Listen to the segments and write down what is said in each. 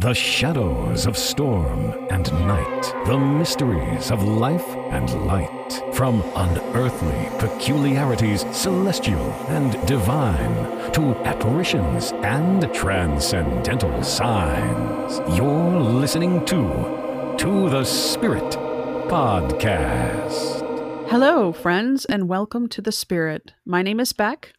The shadows of storm and night, the mysteries of life and light. From unearthly peculiarities, celestial and divine, to apparitions and transcendental signs. You're listening to To the Spirit Podcast. Hello, friends, and welcome to The Spirit. My name is Beck.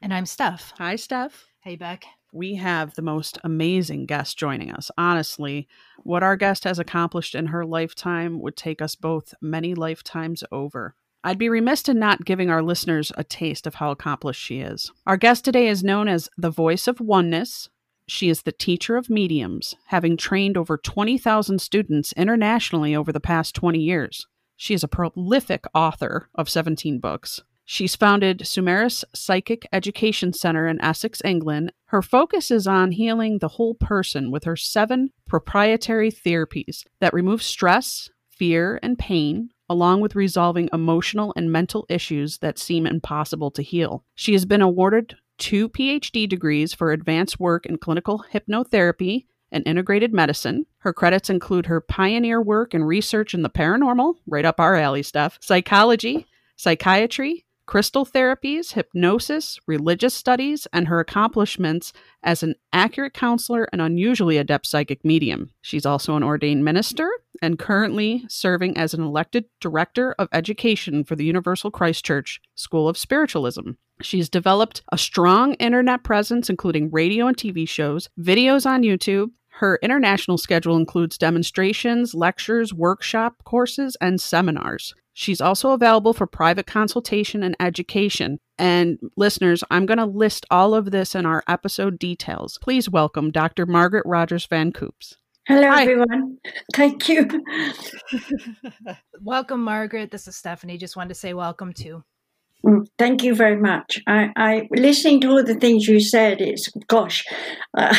And I'm Steph. Hi, Steph. Hey, Beck. We have the most amazing guest joining us. Honestly, what our guest has accomplished in her lifetime would take us both many lifetimes over. I'd be remiss in not giving our listeners a taste of how accomplished she is. Our guest today is known as the voice of oneness. She is the teacher of mediums, having trained over 20,000 students internationally over the past 20 years. She is a prolific author of 17 books. She's founded Sumeris Psychic Education Center in Essex, England. Her focus is on healing the whole person with her seven proprietary therapies that remove stress, fear, and pain, along with resolving emotional and mental issues that seem impossible to heal. She has been awarded two PhD degrees for advanced work in clinical hypnotherapy and integrated medicine. Her credits include her pioneer work and research in the paranormal, right up our alley stuff, psychology, psychiatry, crystal therapies, hypnosis, religious studies, and her accomplishments as an accurate counselor and unusually adept psychic medium. She's also an ordained minister and currently serving as an elected director of education for the Universal Christ Church School of Spiritualism. She's developed a strong internet presence, including radio and TV shows, videos on YouTube, her international schedule includes demonstrations, lectures, workshop courses, and seminars. She's also available for private consultation and education. And listeners, I'm going to list all of this in our episode details. Please welcome Dr. Margaret Rogers Van Coops. Hello, Hi. everyone. Thank you. welcome, Margaret. This is Stephanie. Just wanted to say welcome too. Mm, thank you very much. I, I listening to all the things you said. It's gosh, uh,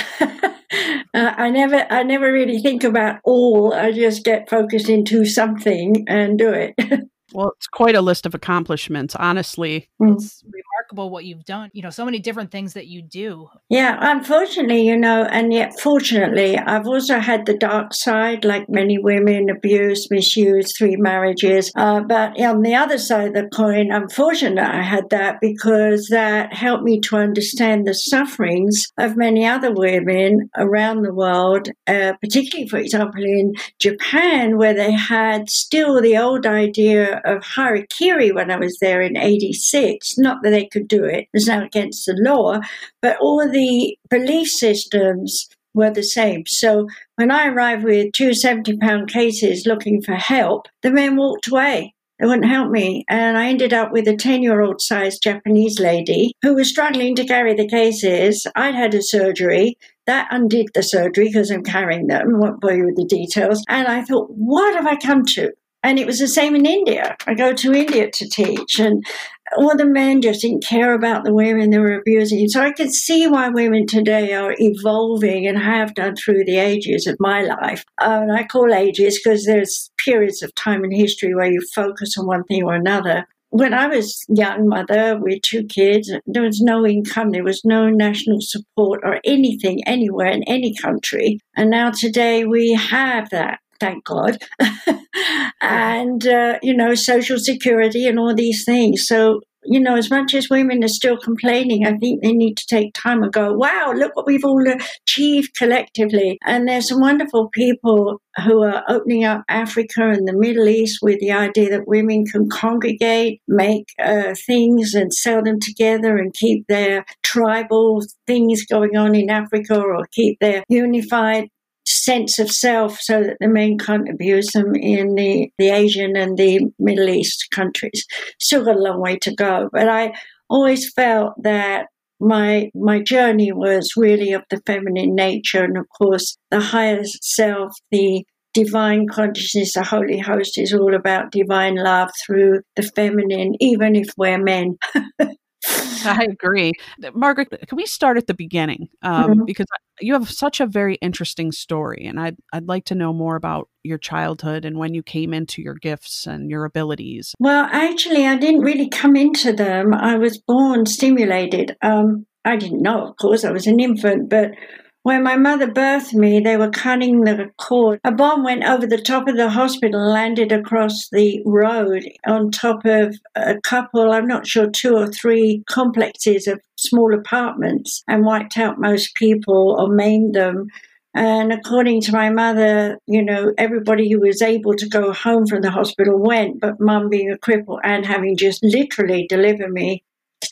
I never, I never really think about all. I just get focused into something and do it. Well, it's quite a list of accomplishments, honestly. Mm. It's remarkable what you've done. You know, so many different things that you do. Yeah, unfortunately, you know, and yet fortunately, I've also had the dark side, like many women, abuse, misuse, three marriages. Uh, but on the other side of the coin, unfortunately, I had that because that helped me to understand the sufferings of many other women around the world, uh, particularly, for example, in Japan, where they had still the old idea of harakiri when I was there in 86. Not that they could do it, it's not against the law, but all the belief systems were the same. So when I arrived with two 70 pound cases looking for help, the men walked away. They wouldn't help me. And I ended up with a 10 year old sized Japanese lady who was struggling to carry the cases. I'd had a surgery. That undid the surgery because I'm carrying them. I won't bore you with the details. And I thought, what have I come to? And it was the same in India. I go to India to teach, and all the men just didn't care about the women they were abusing. So I can see why women today are evolving and have done through the ages of my life. Uh, and I call ages because there's periods of time in history where you focus on one thing or another. When I was young mother with two kids, there was no income, there was no national support or anything anywhere in any country. And now today we have that thank God, and, uh, you know, social security and all these things. So, you know, as much as women are still complaining, I think they need to take time and go, wow, look what we've all achieved collectively. And there's some wonderful people who are opening up Africa and the Middle East with the idea that women can congregate, make uh, things and sell them together and keep their tribal things going on in Africa or keep their unified sense of self so that the men can't abuse them in the, the Asian and the Middle East countries. Still got a long way to go, but I always felt that my my journey was really of the feminine nature and of course the higher self, the divine consciousness, the Holy Host is all about divine love through the feminine, even if we're men. I agree. Margaret, can we start at the beginning? Um, mm-hmm. Because you have such a very interesting story, and I'd, I'd like to know more about your childhood and when you came into your gifts and your abilities. Well, actually, I didn't really come into them. I was born stimulated. Um, I didn't know, of course, I was an infant, but when my mother birthed me, they were cutting the cord. A bomb went over the top of the hospital and landed across the road on top of a couple, I'm not sure, two or three complexes of small apartments and wiped out most people or maimed them. And according to my mother, you know, everybody who was able to go home from the hospital went, but mum being a cripple and having just literally delivered me,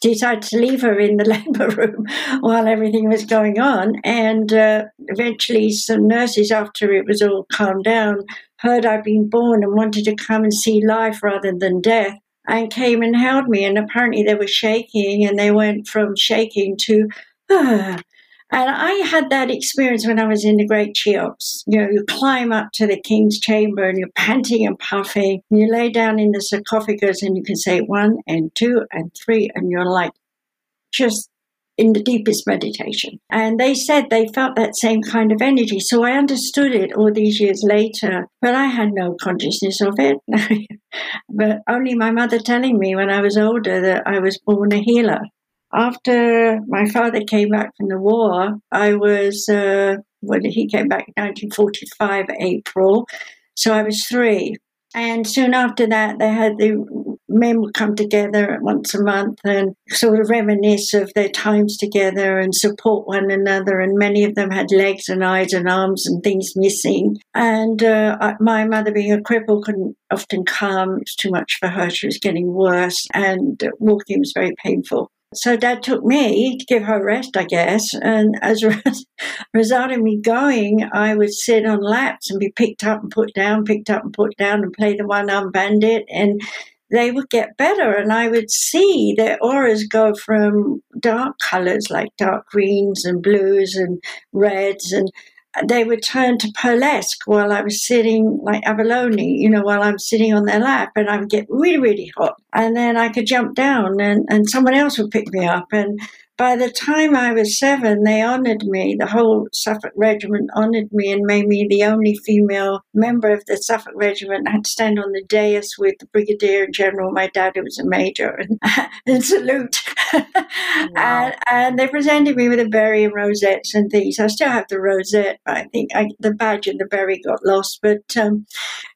decided to leave her in the labour room while everything was going on. And uh, eventually, some nurses, after it was all calmed down, heard I'd been born and wanted to come and see life rather than death and came and held me. And apparently, they were shaking and they went from shaking to, ah, and I had that experience when I was in the Great Cheops. You know, you climb up to the king's chamber and you're panting and puffing. And you lay down in the sarcophagus and you can say one and two and three, and you're like just in the deepest meditation. And they said they felt that same kind of energy. So I understood it all these years later, but I had no consciousness of it. but only my mother telling me when I was older that I was born a healer after my father came back from the war, I was, uh, when he came back in 1945, April, so I was three. And soon after that, they had the men would come together once a month and sort of reminisce of their times together and support one another. And many of them had legs and eyes and arms and things missing. And uh, my mother, being a cripple, couldn't often come. It was too much for her. She was getting worse, and walking was very painful. So dad took me to give her rest, I guess. And as a result of me going, I would sit on laps and be picked up and put down, picked up and put down and play the one arm bandit. And they would get better. And I would see their auras go from dark colors like dark greens and blues and reds and they would turn to pearlesque while I was sitting like abalone, you know, while I'm sitting on their lap and I would get really, really hot. And then I could jump down and, and someone else would pick me up. And by the time I was seven, they honored me. The whole Suffolk Regiment honored me and made me the only female member of the Suffolk Regiment. I had to stand on the dais with the Brigadier General, my dad, who was a major, and, and salute. Wow. and, and, they presented me with a berry and rosettes and things. I still have the rosette, but I think I, the badge and the berry got lost. But um,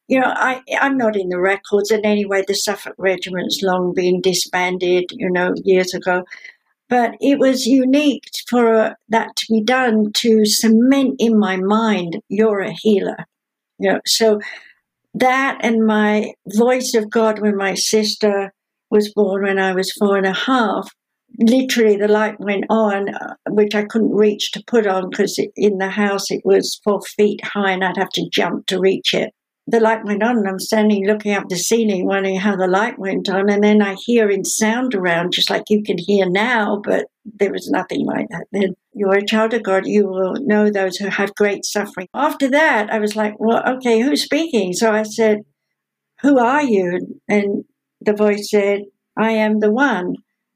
you know, I, I'm not in the records. And anyway, the Suffolk Regiment's long been disbanded, you know, years ago. But it was unique for that to be done to cement in my mind, you're a healer. You know, so that and my voice of God when my sister was born when I was four and a half, literally the light went on, uh, which I couldn't reach to put on because in the house it was four feet high and I'd have to jump to reach it the light went on and I'm standing looking up the ceiling, wondering how the light went on. And then I hear in sound around, just like you can hear now, but there was nothing like that then. You're a child of God, you will know those who have great suffering. After that, I was like, well, okay, who's speaking? So I said, who are you? And the voice said, I am the one.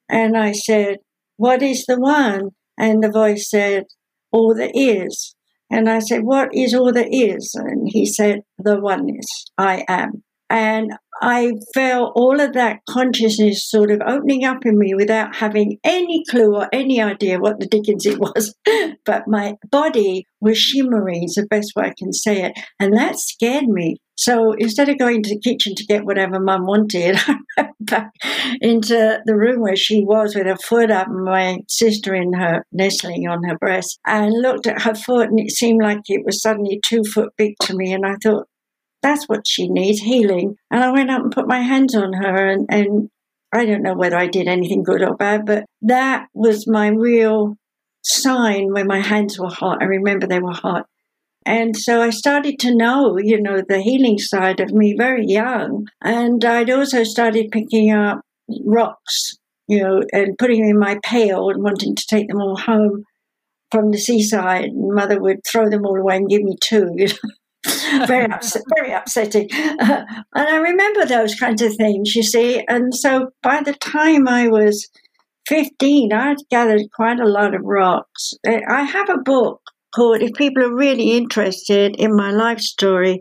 And I said, what is the one? And the voice said, all that is. And I said, What is all there is? And he said, The oneness, I am. And I felt all of that consciousness sort of opening up in me without having any clue or any idea what the dickens it was. but my body was shimmering, is the best way I can say it. And that scared me. So instead of going to the kitchen to get whatever mum wanted, I went back into the room where she was with her foot up and my sister in her nestling on her breast and looked at her foot and it seemed like it was suddenly two foot big to me. And I thought, that's what she needs, healing. And I went up and put my hands on her and, and I don't know whether I did anything good or bad, but that was my real sign when my hands were hot. I remember they were hot. And so I started to know, you know, the healing side of me very young. And I'd also started picking up rocks, you know, and putting them in my pail and wanting to take them all home from the seaside. And mother would throw them all away and give me two, you know. very very upsetting. Uh, and I remember those kinds of things, you see. And so by the time I was 15, I'd gathered quite a lot of rocks. I have a book called, if people are really interested in my life story,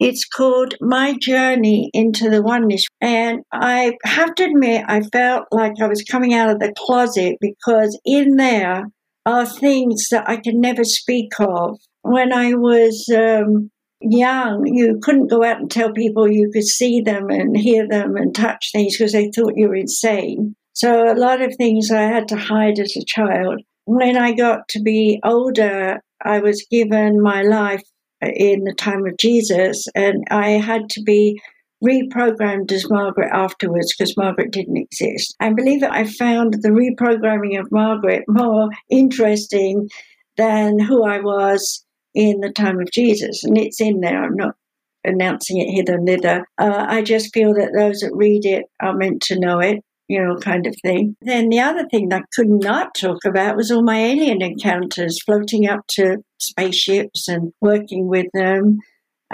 it's called My Journey into the Oneness. And I have to admit, I felt like I was coming out of the closet because in there, are things that I can never speak of. When I was um, young, you couldn't go out and tell people you could see them and hear them and touch things because they thought you were insane. So a lot of things I had to hide as a child. When I got to be older, I was given my life in the time of Jesus, and I had to be reprogrammed as Margaret afterwards because Margaret didn't exist. I believe it, I found the reprogramming of Margaret more interesting than who I was in the time of Jesus. And it's in there. I'm not announcing it hither and thither. Uh, I just feel that those that read it are meant to know it. You know, kind of thing. Then the other thing I could not talk about was all my alien encounters, floating up to spaceships and working with them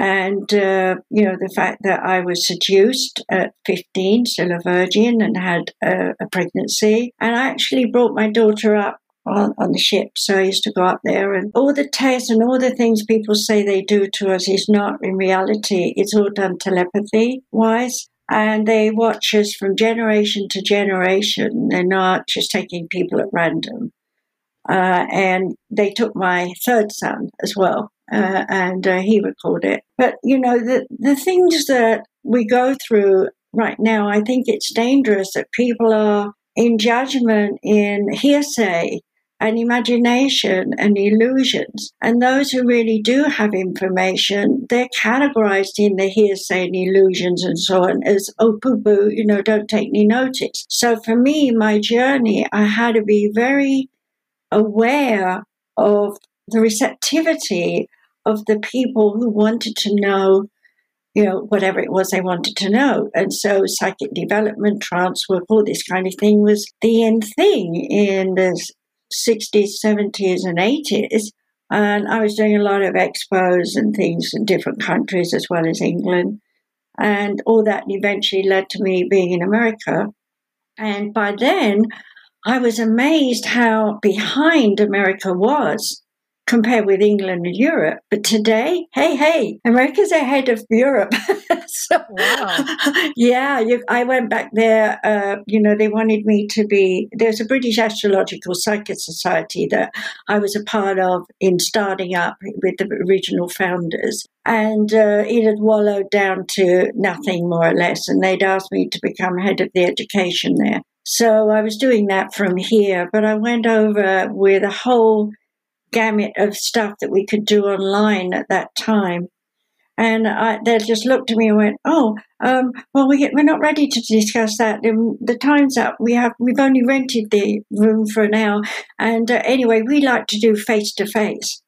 and, uh, you know, the fact that I was seduced at 15, still a virgin, and had a, a pregnancy. And I actually brought my daughter up on, on, the ship. So I used to go up there and all the tests and all the things people say they do to us is not in reality. It's all done telepathy wise. And they watch us from generation to generation. They're not just taking people at random. Uh, and they took my third son as well uh, and uh, he recorded it. But you know, the the things that we go through right now, I think it's dangerous that people are in judgment, in hearsay, and imagination and illusions. And those who really do have information, they're categorized in the hearsay and illusions and so on as, oh, poo poo, you know, don't take any notice. So for me, my journey, I had to be very aware of the receptivity of the people who wanted to know, you know, whatever it was they wanted to know. And so psychic development, trance work, all this kind of thing was the end thing in the 60s, 70s, and 80s. And I was doing a lot of expos and things in different countries as well as England. And all that eventually led to me being in America. And by then, I was amazed how behind America was compare with England and Europe. But today, hey, hey, America's ahead of Europe. so, wow. yeah, you, I went back there. Uh, you know, they wanted me to be. There's a British Astrological Psychic Society that I was a part of in starting up with the original founders. And uh, it had wallowed down to nothing more or less. And they'd asked me to become head of the education there. So I was doing that from here, but I went over with a whole gamut of stuff that we could do online at that time. And I, they just looked at me and went, "Oh, um, well, we, we're not ready to discuss that. The time's up. We have we've only rented the room for an hour, and uh, anyway, we like to do face to face."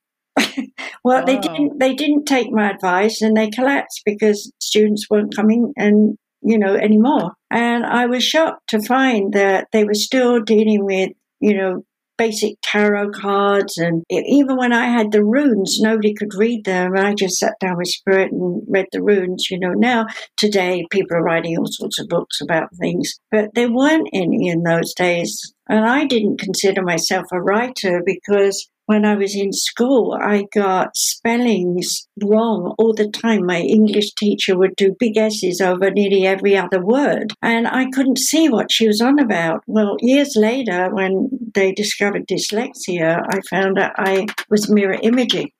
Well, they didn't. They didn't take my advice, and they collapsed because students weren't coming and you know anymore. And I was shocked to find that they were still dealing with you know basic tarot cards. And even when I had the runes, nobody could read them. I just sat down with Spirit and read the runes. You know, now today people are writing all sorts of books about things, but there weren't any in those days. And I didn't consider myself a writer because when I was in school, I got spellings wrong all the time. My English teacher would do big S's over nearly every other word, and I couldn't see what she was on about. Well, years later, when they discovered dyslexia, I found that I was mirror imaging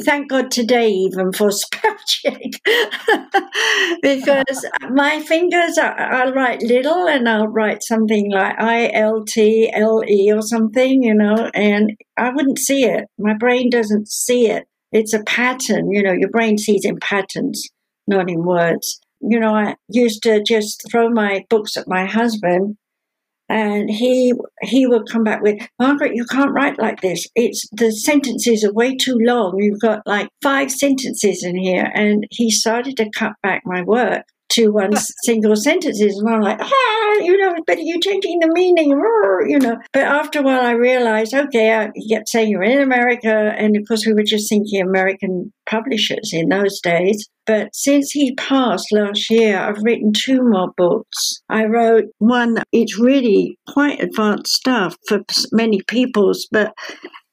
thank God today even for spell check because my fingers are, I'll write little and I'll write something like I L T L E or something, you know, and I wouldn't see it. My brain doesn't see it. It's a pattern, you know, your brain sees in patterns, not in words. You know, I used to just throw my books at my husband and he he would come back with margaret you can't write like this. It's the sentences are way too long. You've got like five sentences in here. And he started to cut back my work to one single sentences and i'm like ah you know but you're changing the meaning you know but after a while i realized okay i kept saying you're in america and of course we were just thinking american publishers in those days but since he passed last year, I've written two more books. I wrote one, it's really quite advanced stuff for many peoples, but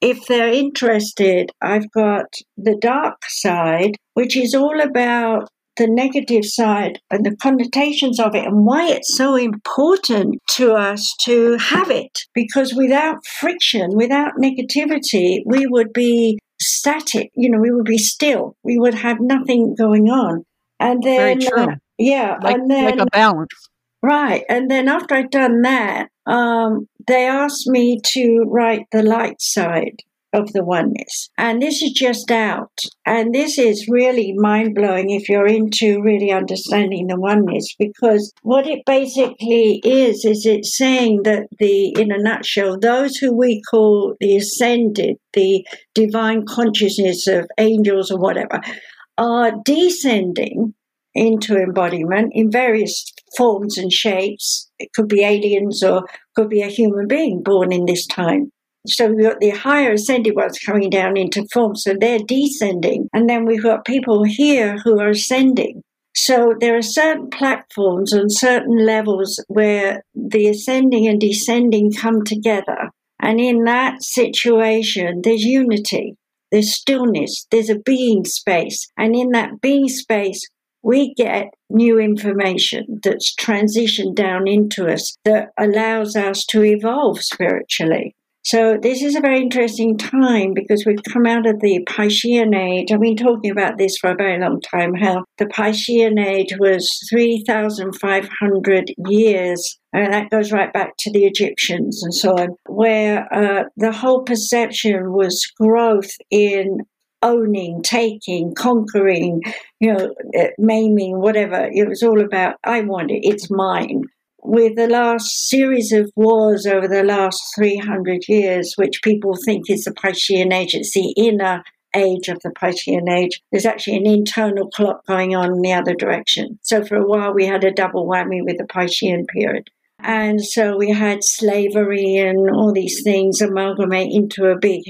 if they're interested, I've got The Dark Side, which is all about the negative side and the connotations of it and why it's so important to us to have it. Because without friction, without negativity, we would be static, you know, we would be still. We would have nothing going on. And then, uh, yeah, like, and then, like a balance. Right. And then after I'd done that, um, they asked me to write the light side of the oneness. And this is just out. And this is really mind blowing if you're into really understanding the oneness, because what it basically is, is it's saying that the, in a nutshell, those who we call the ascended, the divine consciousness of angels or whatever, are descending into embodiment in various forms and shapes. It could be aliens or could be a human being born in this time. So we've got the higher ascended ones coming down into form, so they're descending. And then we've got people here who are ascending. So there are certain platforms and certain levels where the ascending and descending come together. And in that situation, there's unity, there's stillness, there's a being space. And in that being space, we get new information that's transitioned down into us that allows us to evolve spiritually. So this is a very interesting time because we've come out of the Piscean age. I've been talking about this for a very long time, how the Piscean age was 3,500 years and that goes right back to the Egyptians and so on, where uh, the whole perception was growth in owning, taking, conquering, you know, uh, maiming, whatever. It was all about, I want it, it's mine. With the last series of wars over the last 300 years, which people think is the Piscean Age, it's the inner age of the Piscean Age, there's actually an internal clock going on in the other direction. So for a while, we had a double whammy with the Piscean period. And so we had slavery and all these things amalgamate into a big,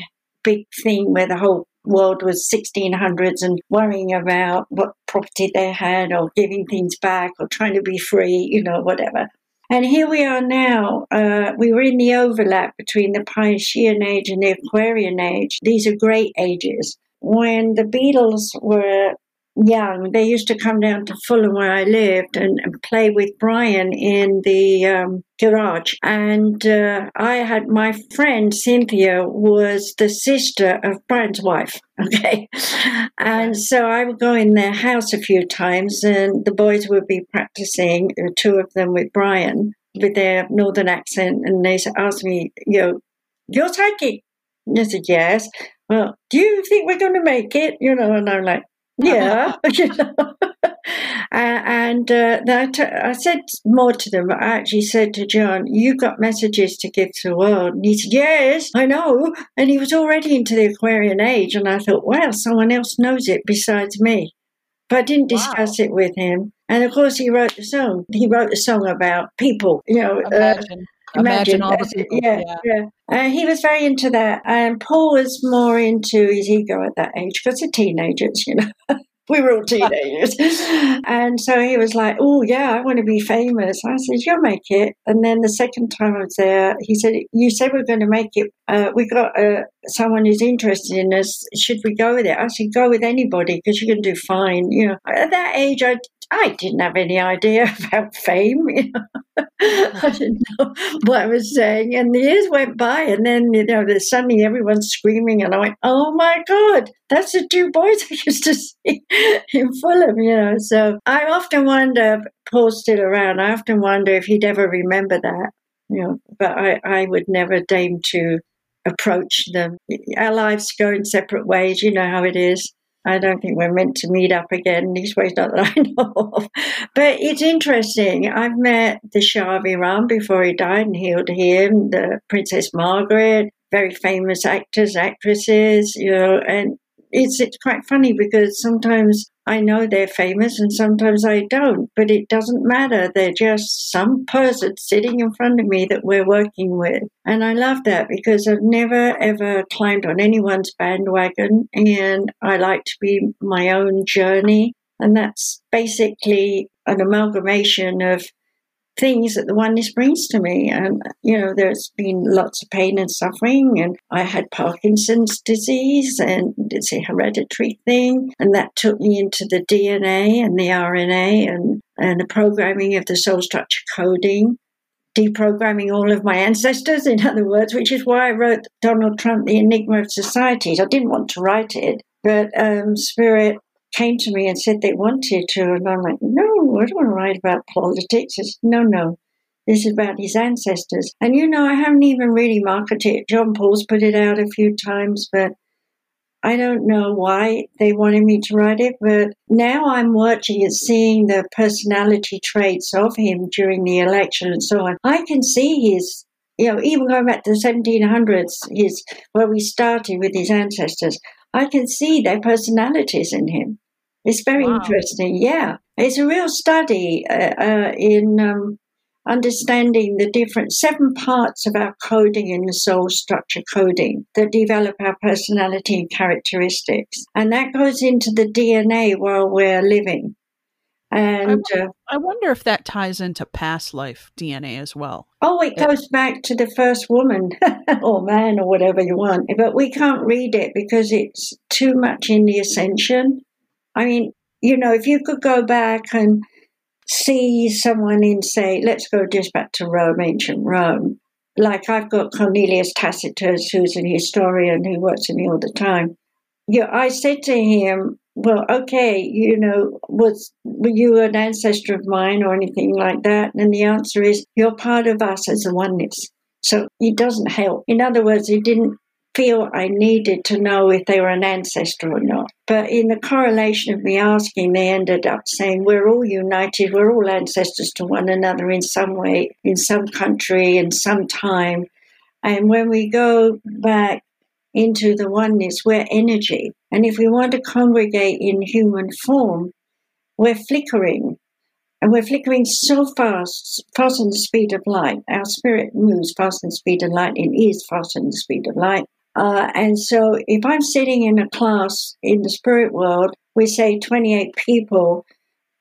big thing where the whole world was 1600s and worrying about what property they had or giving things back or trying to be free, you know, whatever. And here we are now. Uh, we were in the overlap between the Piscean age and the Aquarian age. These are great ages. When the Beatles were young, they used to come down to Fulham where I lived and, and play with Brian in the um, garage. And uh, I had my friend Cynthia was the sister of Brian's wife. Okay. And so I would go in their house a few times and the boys would be practicing, uh, two of them with Brian with their northern accent. And they asked me, you know, you're psychic. And I said, yes. Well, do you think we're going to make it? You know, and I'm like, yeah, you know. and uh, that I said more to them. I actually said to John, "You've got messages to give to the world." And he said, "Yes, I know." And he was already into the Aquarian age, and I thought, "Well, someone else knows it besides me." But I didn't discuss wow. it with him. And of course, he wrote the song. He wrote the song about people, you know. Uh, Imagine, Imagine all the people. Yeah, yeah. yeah. Uh, he was very into that, and Paul was more into his ego at that age because they're teenagers, you know. we were all teenagers. and so he was like, Oh, yeah, I want to be famous. I said, You'll make it. And then the second time I was there, he said, You said we're going to make it. Uh, we got uh, someone who's interested in us. Should we go with it? I said, Go with anybody because you're going to do fine. You know, at that age, I I didn't have any idea about fame. You know? I didn't know what I was saying. And the years went by, and then, you know, suddenly everyone's screaming, and I went, oh my God, that's the two boys I used to see in Fulham, you know. So I often wonder, Paul's still around, I often wonder if he'd ever remember that, you know, but I, I would never deign to approach them. Our lives go in separate ways, you know how it is. I don't think we're meant to meet up again, these ways, not that I know of. But it's interesting. I've met the Shah of Iran before he died and healed him, the Princess Margaret, very famous actors, actresses, you know, and it's it's quite funny because sometimes I know they're famous and sometimes I don't, but it doesn't matter. They're just some person sitting in front of me that we're working with. And I love that because I've never ever climbed on anyone's bandwagon and I like to be my own journey. And that's basically an amalgamation of things that the oneness brings to me. And, you know, there's been lots of pain and suffering, and I had Parkinson's disease, and it's a hereditary thing. And that took me into the DNA and the RNA and, and the programming of the soul structure coding. Deprogramming all of my ancestors, in other words, which is why I wrote Donald Trump, The Enigma of Societies. I didn't want to write it, but um, Spirit came to me and said they wanted to. And I'm like, no, I don't want to write about politics. It's, no, no. This is about his ancestors. And you know, I haven't even really marketed it. John Paul's put it out a few times, but I don't know why they wanted me to write it. But now I'm watching and seeing the personality traits of him during the election and so on. I can see his you know, even going back to the 1700s, his where we started with his ancestors, I can see their personalities in him. It's very wow. interesting. Yeah, it's a real study uh, uh, in um, understanding the different seven parts of our coding in the soul structure coding that develop our personality and characteristics. And that goes into the DNA while we're living. And I, uh, I wonder if that ties into past life DNA as well. Oh, it goes back to the first woman or man or whatever you want. But we can't read it because it's too much in the ascension. I mean, you know, if you could go back and see someone in, say, let's go just back to Rome, ancient Rome. Like I've got Cornelius Tacitus, who's an historian who works with me all the time. Yeah, I said to him, well, okay, you know, was were you an ancestor of mine or anything like that? And the answer is, you're part of us as a oneness. So it doesn't help. In other words, he didn't feel I needed to know if they were an ancestor or not. But in the correlation of me asking, they ended up saying, We're all united, we're all ancestors to one another in some way, in some country, in some time. And when we go back into the oneness, we're energy. And if we want to congregate in human form, we're flickering. And we're flickering so fast, faster than the speed of light. Our spirit moves faster than the speed of light and is faster than the speed of light. Uh, and so if I'm sitting in a class in the spirit world, we say 28 people,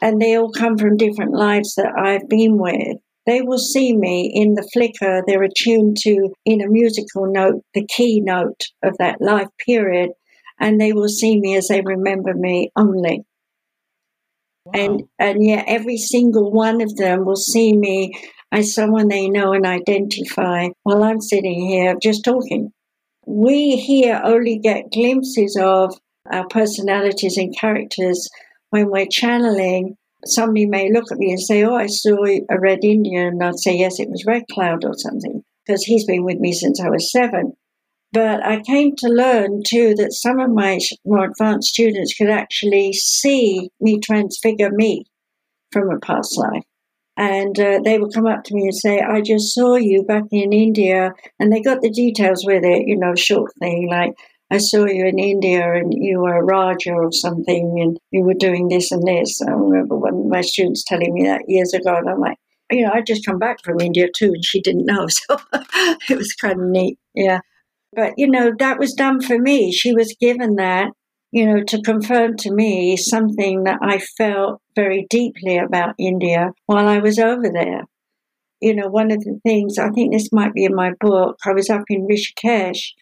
and they all come from different lives that I've been with they will see me in the flicker they're attuned to in a musical note, the key note of that life period, and they will see me as they remember me only. Wow. And and yeah, every single one of them will see me as someone they know and identify while I'm sitting here just talking. We here only get glimpses of our personalities and characters when we're channeling somebody may look at me and say, Oh, I saw a red Indian. And I'd say, Yes, it was Red Cloud or something, because he's been with me since I was seven. But I came to learn too that some of my more advanced students could actually see me transfigure me from a past life. And uh, they would come up to me and say, I just saw you back in India. And they got the details with it, you know, short thing like, I saw you in India and you were a Raja or something and you were doing this and this. I remember one of my students telling me that years ago, and I'm like, you know, I just come back from India too, and she didn't know. So it was kind of neat. Yeah. But, you know, that was done for me. She was given that, you know, to confirm to me something that I felt very deeply about India while I was over there. You know, one of the things, I think this might be in my book, I was up in Rishikesh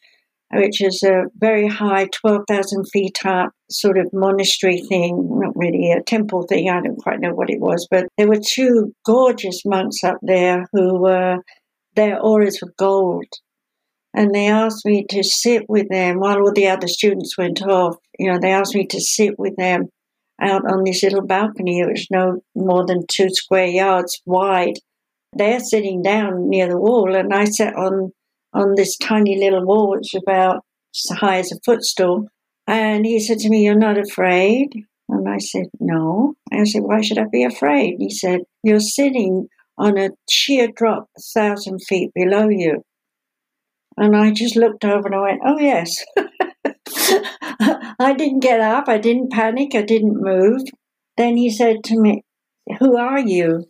which is a very high, 12,000 feet up sort of monastery thing, not really a temple thing, I don't quite know what it was, but there were two gorgeous monks up there who were, their auras were gold. And they asked me to sit with them while all the other students went off. You know, they asked me to sit with them out on this little balcony. It was no more than two square yards wide. They're sitting down near the wall, and I sat on on this tiny little wall, which was about as high as a footstool. And he said to me, You're not afraid? And I said, No. I said, Why should I be afraid? He said, You're sitting on a sheer drop a thousand feet below you. And I just looked over and I went, Oh, yes. I didn't get up. I didn't panic. I didn't move. Then he said to me, Who are you?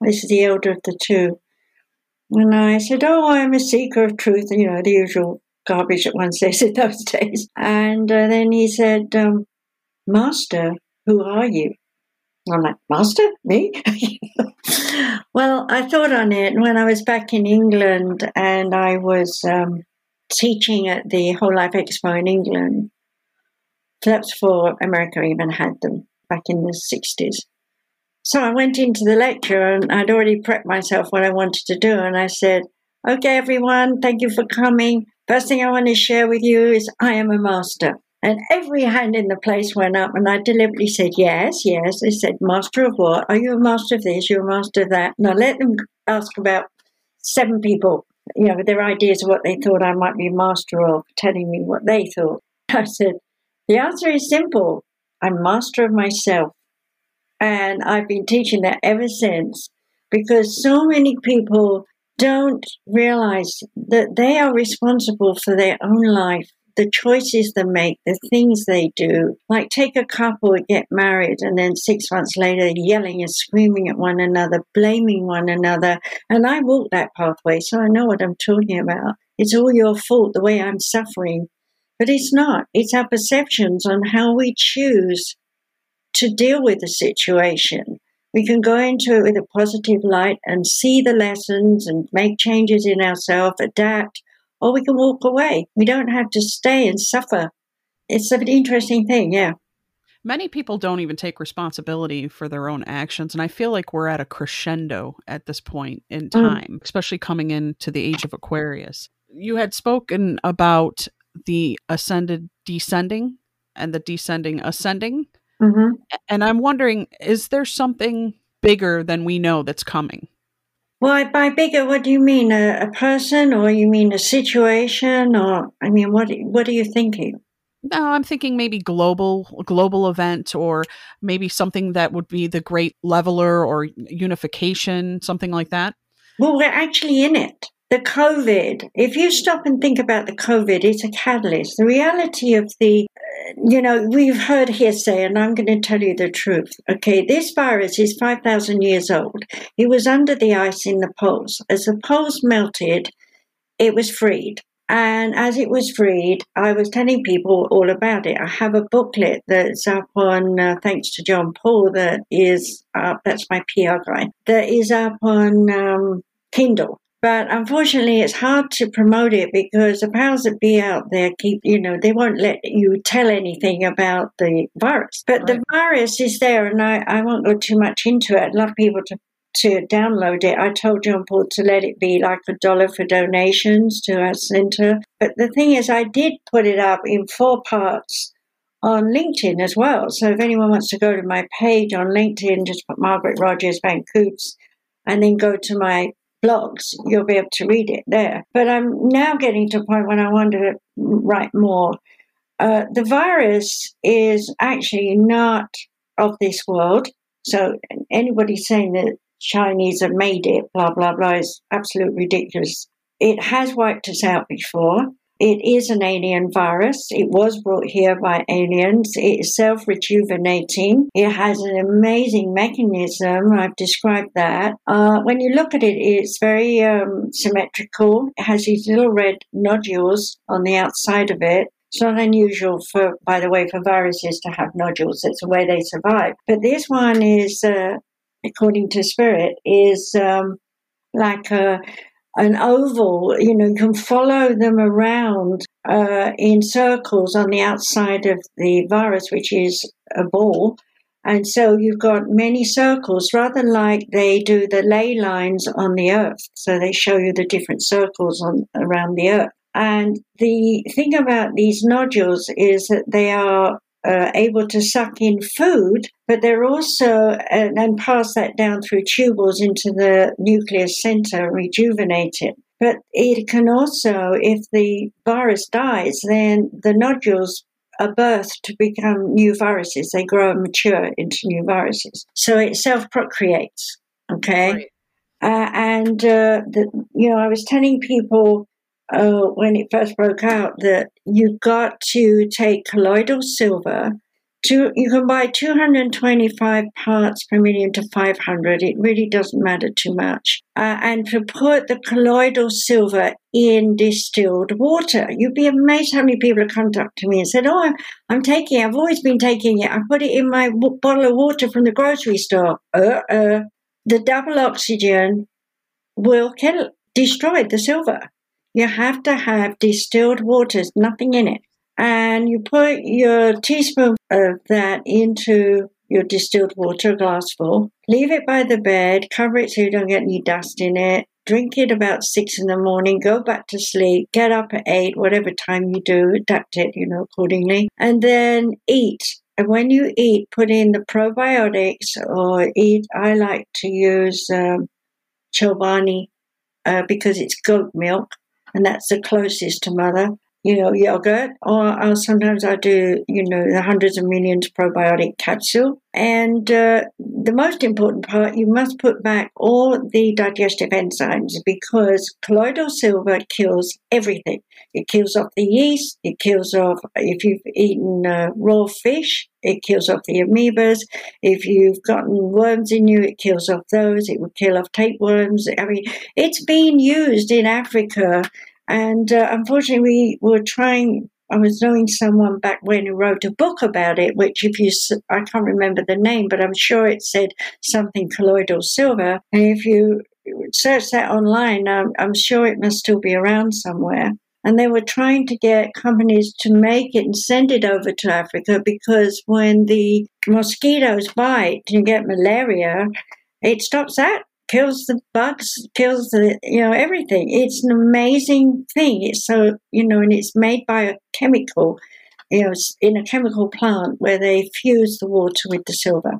This is the elder of the two. And I said, Oh, I'm a seeker of truth, you know, the usual garbage that one says in those days. And uh, then he said, um, Master, who are you? I'm like, Master? Me? well, I thought on it when I was back in England and I was um, teaching at the Whole Life Expo in England. That's for America even had them back in the 60s. So I went into the lecture and I'd already prepped myself what I wanted to do. And I said, Okay, everyone, thank you for coming. First thing I want to share with you is I am a master. And every hand in the place went up, and I deliberately said, Yes, yes. They said, Master of what? Are you a master of this? You're a master of that. Now let them ask about seven people, you know, their ideas of what they thought I might be master of, telling me what they thought. I said, The answer is simple I'm master of myself. And I've been teaching that ever since because so many people don't realize that they are responsible for their own life the choices they make, the things they do. Like take a couple get married and then six months later yelling and screaming at one another, blaming one another. And I walked that pathway, so I know what I'm talking about. It's all your fault, the way I'm suffering. But it's not. It's our perceptions on how we choose to deal with the situation. We can go into it with a positive light and see the lessons and make changes in ourselves, adapt, or we can walk away. We don't have to stay and suffer. It's an interesting thing, yeah. Many people don't even take responsibility for their own actions. And I feel like we're at a crescendo at this point in mm. time, mm. especially coming into the age of Aquarius. You had spoken about the ascended descending and the descending ascending. Mm-hmm. And I'm wondering, is there something bigger than we know that's coming? Well, by bigger, what do you mean? A, a, person, or you mean a situation, or I mean, what what are you thinking? No, I'm thinking maybe global global event, or maybe something that would be the great leveler or unification, something like that. Well, we're actually in it. The COVID. If you stop and think about the COVID, it's a catalyst. The reality of the you know, we've heard hearsay, and I'm going to tell you the truth. Okay, this virus is 5,000 years old. It was under the ice in the poles. As the poles melted, it was freed. And as it was freed, I was telling people all about it. I have a booklet that's up on, uh, thanks to John Paul, that is up, that's my PR guy, that is up on um, Kindle. But unfortunately, it's hard to promote it because the powers that be out there keep, you know, they won't let you tell anything about the virus. But right. the virus is there, and I, I won't go too much into it. I'd love people to to download it. I told John Paul to let it be like a dollar for donations to our center. But the thing is, I did put it up in four parts on LinkedIn as well. So if anyone wants to go to my page on LinkedIn, just put Margaret Rogers Van Coops and then go to my blogs, you'll be able to read it there. But I'm now getting to a point when I want to write more. Uh, the virus is actually not of this world. So anybody saying that Chinese have made it, blah, blah, blah, is absolutely ridiculous. It has wiped us out before. It is an alien virus. It was brought here by aliens. It is self rejuvenating. It has an amazing mechanism. I've described that. Uh, when you look at it, it's very um, symmetrical. It has these little red nodules on the outside of it. It's not unusual for, by the way, for viruses to have nodules. It's the way they survive. But this one is, uh, according to Spirit, is um, like a an oval, you know, you can follow them around uh, in circles on the outside of the virus, which is a ball. And so you've got many circles, rather like they do the ley lines on the earth. So they show you the different circles on around the earth. And the thing about these nodules is that they are uh, able to suck in food, but they're also, uh, and pass that down through tubules into the nucleus center, rejuvenate it. But it can also, if the virus dies, then the nodules are birthed to become new viruses. They grow and mature into new viruses. So it self procreates. Okay. Right. Uh, and, uh, the, you know, I was telling people uh, when it first broke out that you've got to take colloidal silver. To, you can buy 225 parts per million to 500. It really doesn't matter too much. Uh, and to put the colloidal silver in distilled water. You'd be amazed how many people have come up to me and said, Oh, I'm, I'm taking it. I've always been taking it. I put it in my w- bottle of water from the grocery store. Uh uh. the double oxygen will kill, destroy the silver. You have to have distilled waters, nothing in it. And you put your teaspoon of that into your distilled water, glass full. Leave it by the bed, cover it so you don't get any dust in it. Drink it about six in the morning, go back to sleep, get up at eight, whatever time you do, adapt it, you know, accordingly. And then eat. And when you eat, put in the probiotics or eat. I like to use um, Chobani uh, because it's goat milk and that's the closest to mother you know, yogurt, or I'll, sometimes I do, you know, the hundreds of millions probiotic capsule. And uh, the most important part, you must put back all the digestive enzymes because colloidal silver kills everything. It kills off the yeast. It kills off, if you've eaten uh, raw fish, it kills off the amoebas. If you've gotten worms in you, it kills off those. It will kill off tapeworms. I mean, it's been used in Africa and uh, unfortunately, we were trying. I was knowing someone back when who wrote a book about it, which if you, I can't remember the name, but I'm sure it said something colloidal silver. And if you search that online, um, I'm sure it must still be around somewhere. And they were trying to get companies to make it and send it over to Africa because when the mosquitoes bite and you get malaria, it stops that kills the bugs, kills the, you know, everything. It's an amazing thing. It's so, you know, and it's made by a chemical, you know, in a chemical plant where they fuse the water with the silver.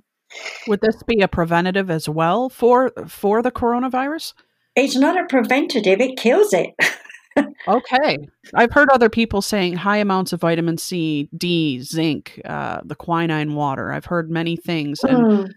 Would this be a preventative as well for for the coronavirus? It's not a preventative, it kills it. okay. I've heard other people saying high amounts of vitamin C, D, zinc, uh, the quinine water. I've heard many things. And mm.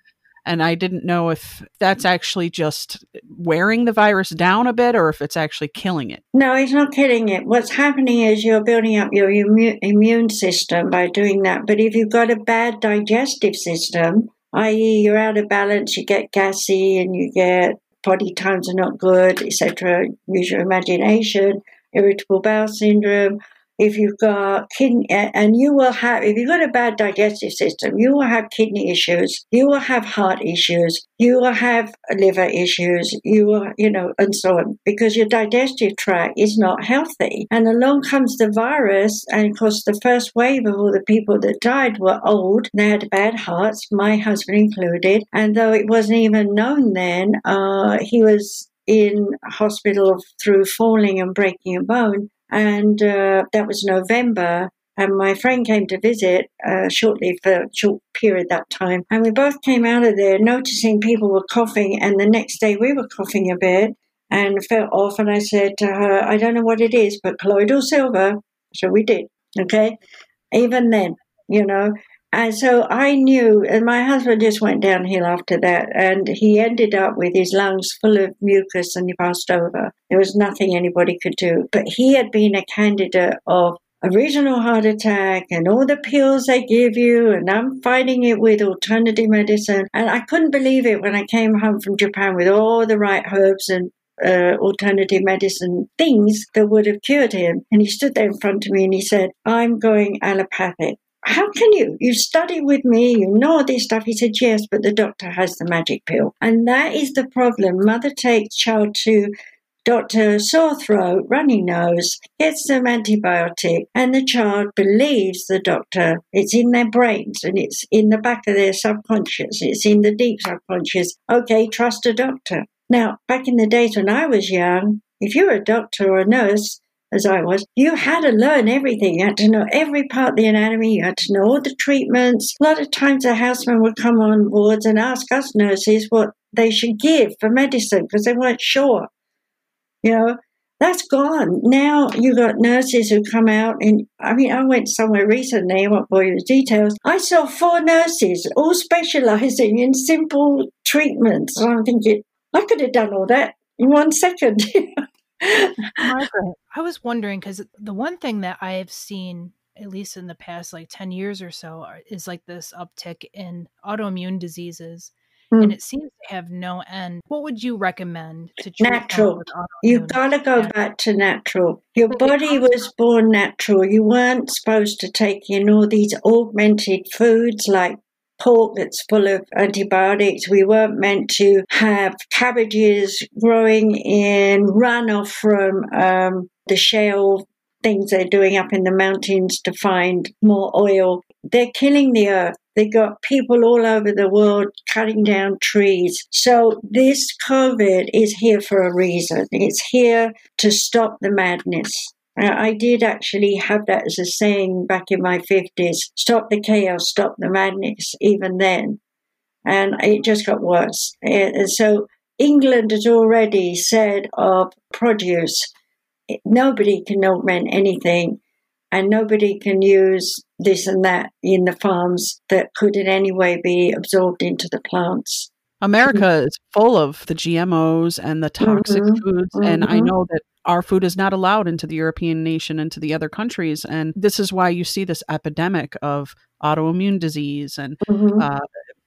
And I didn't know if that's actually just wearing the virus down a bit or if it's actually killing it. No, it's not killing it. What's happening is you're building up your immune system by doing that. But if you've got a bad digestive system, i.e., you're out of balance, you get gassy and you get body times are not good, etc., use your imagination, irritable bowel syndrome, if you've got kidney, and you will have, if you've got a bad digestive system, you will have kidney issues, you will have heart issues, you will have liver issues, you will, you know, and so on, because your digestive tract is not healthy. And along comes the virus, and of course, the first wave of all the people that died were old, they had bad hearts, my husband included, and though it wasn't even known then, uh, he was in hospital through falling and breaking a bone and uh, that was November. And my friend came to visit uh, shortly for a short period that time. And we both came out of there noticing people were coughing. And the next day we were coughing a bit and felt off. And I said to her, I don't know what it is, but colloidal silver. So we did. Okay. Even then, you know, and so I knew, and my husband just went downhill after that, and he ended up with his lungs full of mucus and he passed over. There was nothing anybody could do. But he had been a candidate of a regional heart attack and all the pills they give you, and I'm fighting it with alternative medicine. And I couldn't believe it when I came home from Japan with all the right herbs and uh, alternative medicine things that would have cured him. And he stood there in front of me and he said, I'm going allopathic how can you? You study with me, you know all this stuff. He said, yes, but the doctor has the magic pill. And that is the problem. Mother takes child to doctor sore throat, runny nose, gets some antibiotic, and the child believes the doctor. It's in their brains and it's in the back of their subconscious. It's in the deep subconscious. Okay, trust a doctor. Now, back in the days when I was young, if you're a doctor or a nurse, as I was, you had to learn everything. You had to know every part of the anatomy. You had to know all the treatments. A lot of times a houseman would come on boards and ask us nurses what they should give for medicine because they weren't sure. You know, that's gone. Now you've got nurses who come out and I mean, I went somewhere recently, I won't bore you with details. I saw four nurses all specializing in simple treatments. And I'm thinking, I could have done all that in one second. Margaret, I was wondering because the one thing that I have seen, at least in the past like 10 years or so, is like this uptick in autoimmune diseases. Mm. And it seems to have no end. What would you recommend to treat natural? You've got to go back to natural. Your body was born natural. You weren't supposed to take in all these augmented foods like pork that's full of antibiotics. We weren't meant to have cabbages growing in runoff from um, the shale things they're doing up in the mountains to find more oil. They're killing the earth. They've got people all over the world cutting down trees. So this COVID is here for a reason. It's here to stop the madness. I did actually have that as a saying back in my 50s stop the chaos, stop the madness, even then. And it just got worse. Eh, and so England has already said of produce, nobody can augment anything and nobody can use this and that in the farms that could in any way be absorbed into the plants. America is full of the GMOs and the toxic mm-hmm. foods. Mm-hmm. And I mm-hmm. know that our food is not allowed into the European nation and to the other countries. And this is why you see this epidemic of autoimmune disease and mm-hmm. uh,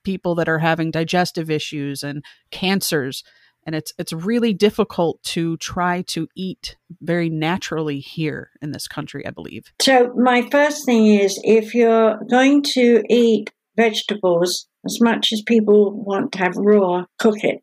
people that are having digestive issues and cancers. And it's it's really difficult to try to eat very naturally here in this country, I believe. So my first thing is if you're going to eat vegetables as much as people want to have raw, cook it.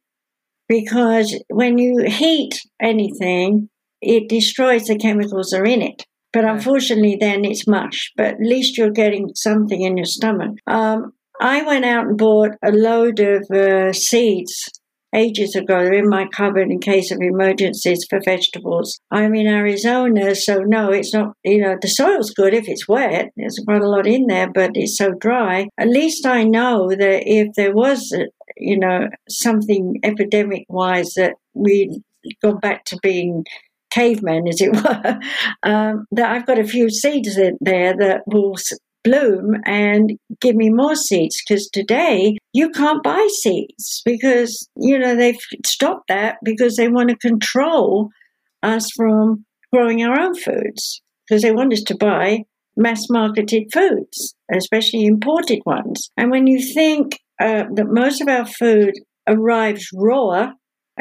Because when you heat anything, it destroys the chemicals that are in it. But unfortunately, then it's mush. But at least you're getting something in your stomach. Um, I went out and bought a load of uh, seeds ages ago. They're in my cupboard in case of emergencies for vegetables. I'm in Arizona, so no, it's not, you know, the soil's good if it's wet. There's quite a lot in there, but it's so dry. At least I know that if there was, you know, something epidemic wise that we'd gone back to being cavemen, as it were, um, that I've got a few seeds in there that will bloom and give me more seeds because today you can't buy seeds because you know they've stopped that because they want to control us from growing our own foods because they want us to buy mass marketed foods especially imported ones. And when you think uh, that most of our food arrives raw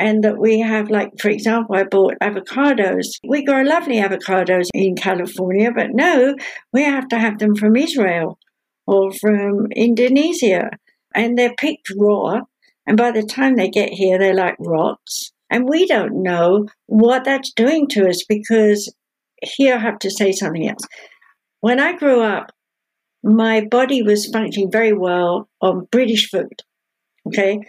and that we have, like, for example, I bought avocados. We grow lovely avocados in California, but no, we have to have them from Israel or from Indonesia. And they're picked raw. And by the time they get here, they're like rocks. And we don't know what that's doing to us because here I have to say something else. When I grew up, my body was functioning very well on British food. Okay.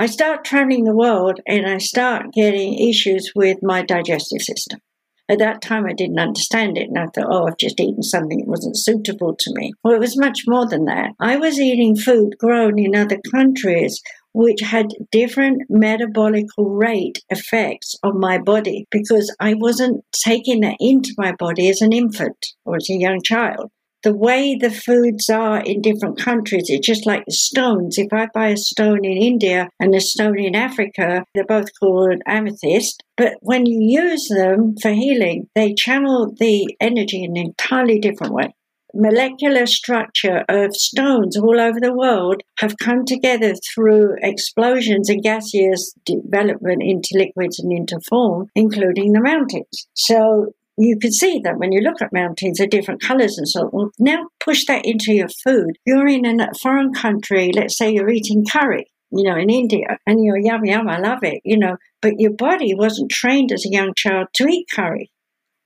I start traveling the world and I start getting issues with my digestive system. At that time, I didn't understand it, and I thought, oh, I've just eaten something that wasn't suitable to me. Well, it was much more than that. I was eating food grown in other countries which had different metabolical rate effects on my body because I wasn't taking that into my body as an infant or as a young child the way the foods are in different countries, it's just like the stones. If I buy a stone in India and a stone in Africa, they're both called amethyst. But when you use them for healing, they channel the energy in an entirely different way molecular structure of stones all over the world have come together through explosions and gaseous development into liquids and into form, including the mountains. So you can see that when you look at mountains, they're different colors and so on. Now push that into your food. You're in a foreign country, let's say you're eating curry, you know, in India, and you're yum, yum, I love it, you know, but your body wasn't trained as a young child to eat curry.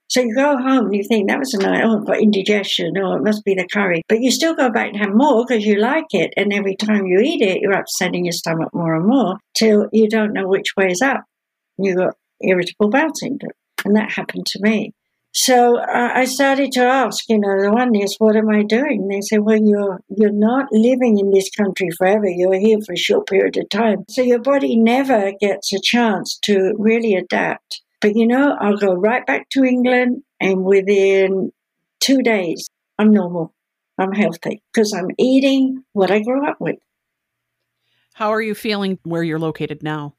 So you go home and you think that was a night, oh, I've got indigestion, oh, it must be the curry. But you still go back and have more because you like it. And every time you eat it, you're upsetting your stomach more and more till you don't know which way is up. You got irritable bowel syndrome. And that happened to me. So I started to ask, you know, the one is, what am I doing? They said, well, you're you're not living in this country forever. You're here for a short period of time, so your body never gets a chance to really adapt. But you know, I'll go right back to England, and within two days, I'm normal. I'm healthy because I'm eating what I grew up with. How are you feeling where you're located now?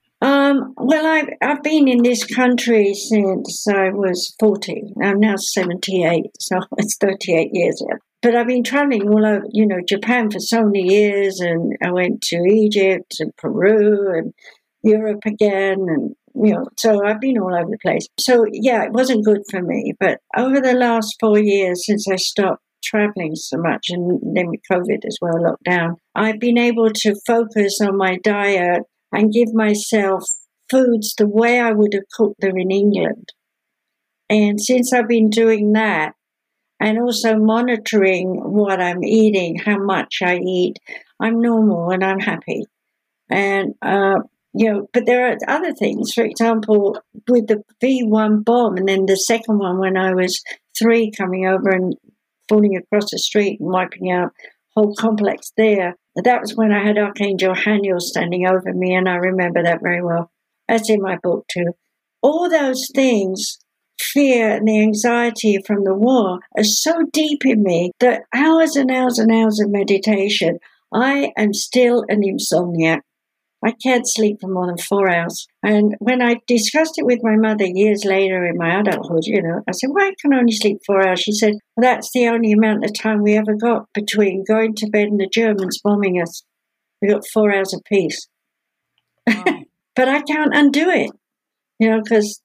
Um, well, I've, I've been in this country since I was 40. I'm now 78, so it's 38 years. But I've been traveling all over, you know, Japan for so many years, and I went to Egypt and Peru and Europe again, and you know, so I've been all over the place. So yeah, it wasn't good for me. But over the last four years, since I stopped traveling so much and then with COVID as well, lockdown, I've been able to focus on my diet and give myself foods the way I would have cooked them in England. And since I've been doing that, and also monitoring what I'm eating, how much I eat, I'm normal and I'm happy. And, uh, you know, but there are other things. For example, with the V1 bomb, and then the second one when I was three coming over and falling across the street and wiping out whole complex there. That was when I had Archangel Haniel standing over me, and I remember that very well. That's in my book too. All those things, fear and the anxiety from the war, are so deep in me that hours and hours and hours of meditation, I am still an insomniac. I can't sleep for more than four hours. And when I discussed it with my mother years later in my adulthood, you know, I said, Why can I only sleep four hours? She said, well, That's the only amount of time we ever got between going to bed and the Germans bombing us. We got four hours of peace. Wow. but I can't undo it, you know, because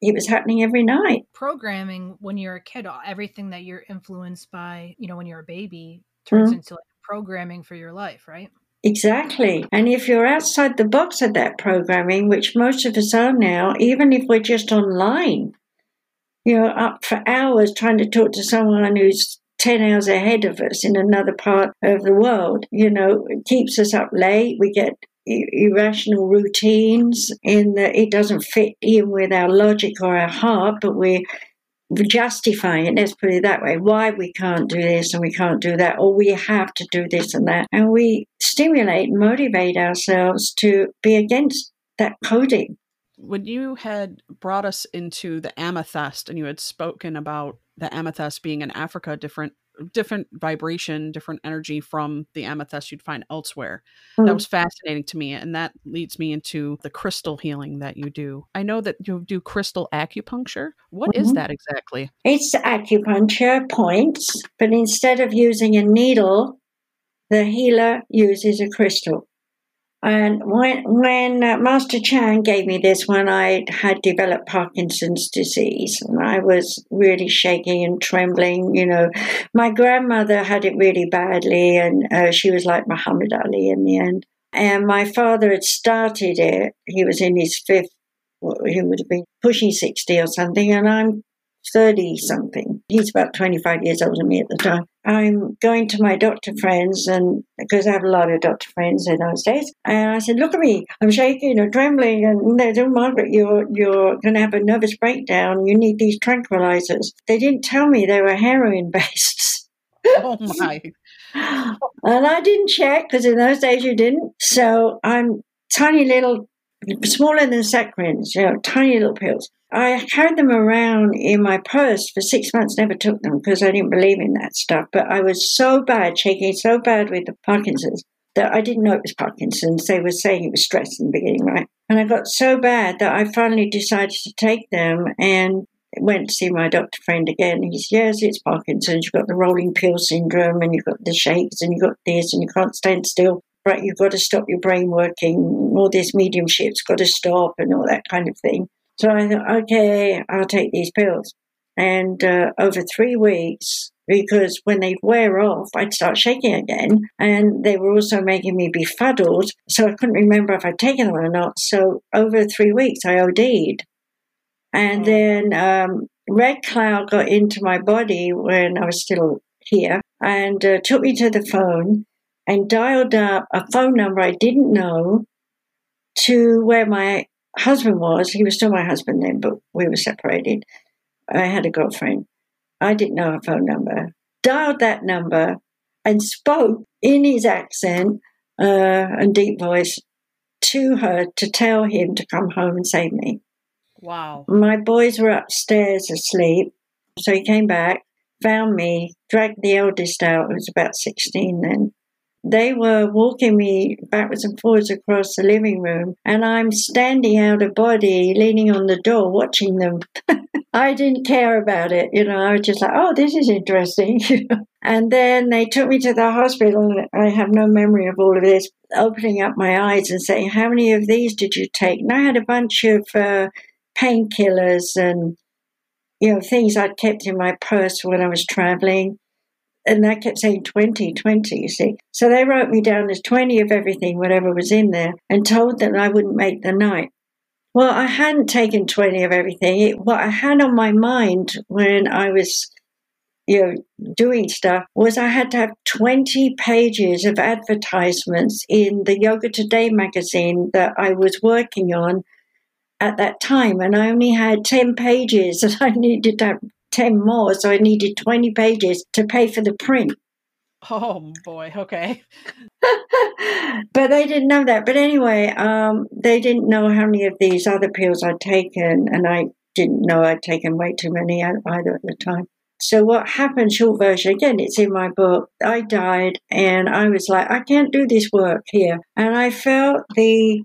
it was happening every night. Programming when you're a kid, everything that you're influenced by, you know, when you're a baby turns mm-hmm. into like programming for your life, right? Exactly. And if you're outside the box of that programming, which most of us are now, even if we're just online, you're up for hours trying to talk to someone who's 10 hours ahead of us in another part of the world, you know, it keeps us up late. We get irrational routines in that it doesn't fit in with our logic or our heart, but we're justifying it, let's put it that way, why we can't do this and we can't do that, or we have to do this and that. And we stimulate and motivate ourselves to be against that coding. When you had brought us into the amethyst and you had spoken about the amethyst being in Africa different different vibration, different energy from the amethyst you'd find elsewhere. Mm. That was fascinating to me. And that leads me into the crystal healing that you do. I know that you do crystal acupuncture. What mm-hmm. is that exactly? It's acupuncture points, but instead of using a needle, the healer uses a crystal. And when when uh, Master Chan gave me this when I had developed Parkinson's disease, and I was really shaking and trembling. You know, my grandmother had it really badly, and uh, she was like Muhammad Ali in the end. And my father had started it. He was in his fifth. He would have been pushing sixty or something, and I'm 30 something. He's about 25 years older than me at the time. I'm going to my doctor friends, and because I have a lot of doctor friends in those days, and I said, "Look at me, I'm shaking and trembling." And they said, "Margaret, you're you're going to have a nervous breakdown. You need these tranquilizers." They didn't tell me they were heroin based. oh my! and I didn't check because in those days you didn't. So I'm tiny little, smaller than saccharins, you know, tiny little pills. I carried them around in my purse for six months, never took them because I didn't believe in that stuff. But I was so bad, shaking so bad with the Parkinson's that I didn't know it was Parkinson's. They were saying it was stress in the beginning, right? And I got so bad that I finally decided to take them and went to see my doctor friend again. He said, Yes, it's Parkinson's. You've got the rolling pill syndrome and you've got the shakes and you've got this and you can't stand still. Right, you've got to stop your brain working. All this mediumship's got to stop and all that kind of thing. So I thought, okay, I'll take these pills. And uh, over three weeks, because when they'd wear off, I'd start shaking again. And they were also making me befuddled. So I couldn't remember if I'd taken them or not. So over three weeks, I OD'd. And oh. then um, Red Cloud got into my body when I was still here and uh, took me to the phone and dialed up a phone number I didn't know to where my husband was, he was still my husband then, but we were separated. I had a girlfriend. I didn't know her phone number. Dialed that number and spoke in his accent uh, and deep voice to her to tell him to come home and save me. Wow. My boys were upstairs asleep. So he came back, found me, dragged the eldest out, who was about 16 then, they were walking me backwards and forwards across the living room, and I'm standing out of body, leaning on the door, watching them. I didn't care about it, you know. I was just like, "Oh, this is interesting." and then they took me to the hospital. And I have no memory of all of this. Opening up my eyes and saying, "How many of these did you take?" And I had a bunch of uh, painkillers and you know things I'd kept in my purse when I was traveling and I kept saying 20, 20, you see. So they wrote me down as 20 of everything, whatever was in there, and told them I wouldn't make the night. Well, I hadn't taken 20 of everything. It, what I had on my mind when I was you know, doing stuff was I had to have 20 pages of advertisements in the Yoga Today magazine that I was working on at that time. And I only had 10 pages and I needed to have 10 more. So I needed 20 pages to pay for the print. Oh boy, okay. but they didn't know that. But anyway, um, they didn't know how many of these other pills I'd taken, and I didn't know I'd taken way too many either at the time. So what happened, short version, again, it's in my book. I died and I was like, I can't do this work here. And I felt the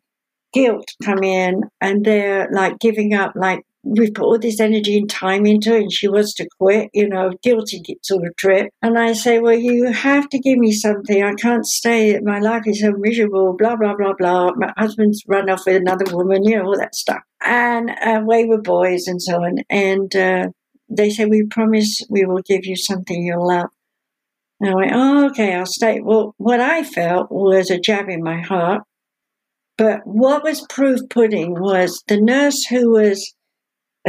guilt come in and they're like giving up, like we put all this energy and time into it and she wants to quit, you know, guilty sort of trip. And I say, well, you have to give me something. I can't stay. My life is so miserable, blah, blah, blah, blah. My husband's run off with another woman, you know, all that stuff. And uh, wayward boys and so on. And uh, they say, we promise we will give you something you'll love. And I went, oh, okay, I'll stay. Well, what I felt was a jab in my heart. But what was proof pudding was the nurse who was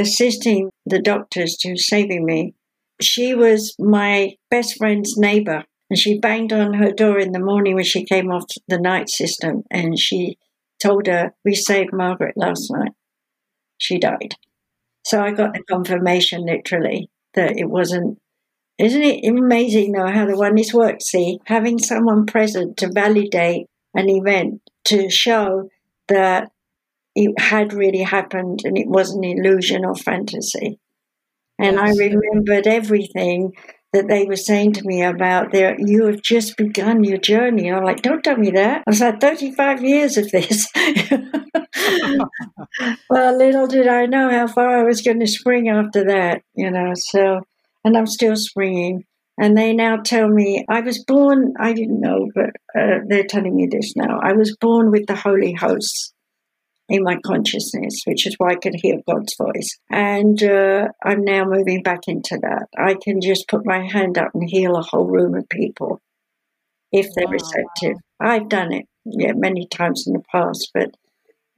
assisting the doctors to saving me. She was my best friend's neighbor, and she banged on her door in the morning when she came off the night system, and she told her, We saved Margaret last night. She died. So I got the confirmation literally that it wasn't. Isn't it amazing though how the oneness works? See, having someone present to validate an event to show that it had really happened and it was an illusion or fantasy. And I remembered everything that they were saying to me about their you have just begun your journey. And I'm like, don't tell me that. I was like, 35 years of this. well, little did I know how far I was going to spring after that, you know. So, and I'm still springing. And they now tell me I was born, I didn't know, but uh, they're telling me this now. I was born with the Holy Hosts in my consciousness, which is why I could hear God's voice. And uh, I'm now moving back into that. I can just put my hand up and heal a whole room of people if they're wow. receptive. I've done it, yeah, many times in the past, but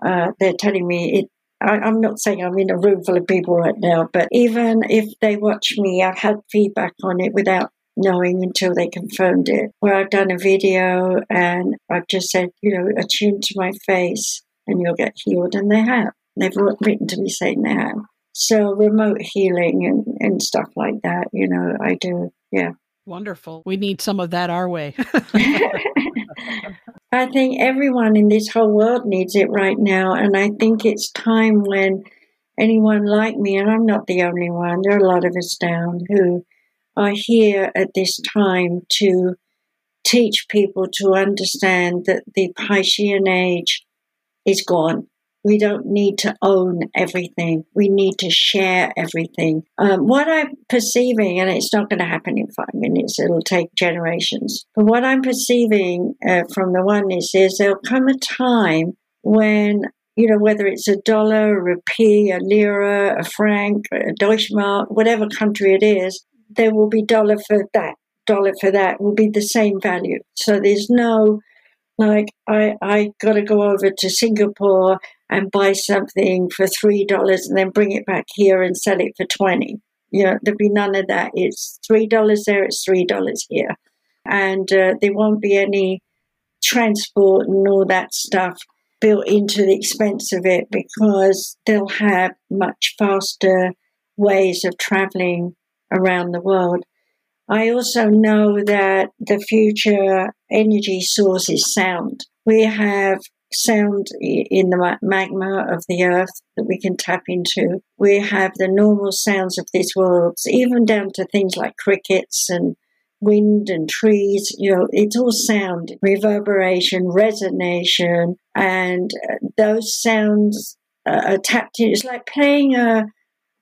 uh, they're telling me it. I, I'm not saying I'm in a room full of people right now, but even if they watch me, I've had feedback on it without knowing until they confirmed it. Where I've done a video and I've just said, you know, attune to my face and you'll get healed. And they have. They've written to me saying they have. So remote healing and, and stuff like that, you know, I do. Yeah. Wonderful. We need some of that our way. I think everyone in this whole world needs it right now. And I think it's time when anyone like me, and I'm not the only one, there are a lot of us down who are here at this time to teach people to understand that the Piscean age is gone. We don't need to own everything. We need to share everything. Um, what I'm perceiving, and it's not going to happen in five minutes, it'll take generations. But what I'm perceiving uh, from the oneness is there'll come a time when, you know, whether it's a dollar, a rupee, a lira, a franc, a Deutschmark, whatever country it is, there will be dollar for that, dollar for that will be the same value. So there's no like I I got to go over to Singapore and buy something for three dollars and then bring it back here and sell it for twenty. You know, there'll be none of that. It's three dollars there. It's three dollars here, and uh, there won't be any transport and all that stuff built into the expense of it because they'll have much faster ways of traveling around the world. I also know that the future energy source is sound. We have sound in the magma of the earth that we can tap into. We have the normal sounds of this world, even down to things like crickets and wind and trees. You know, it's all sound, reverberation, resonation, and uh, those sounds are tapped in. It's like playing a,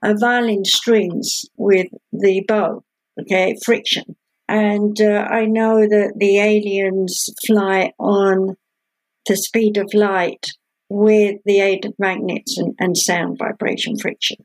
a violin strings with the bow okay, friction. And uh, I know that the aliens fly on the speed of light with the aid of magnets and, and sound vibration friction.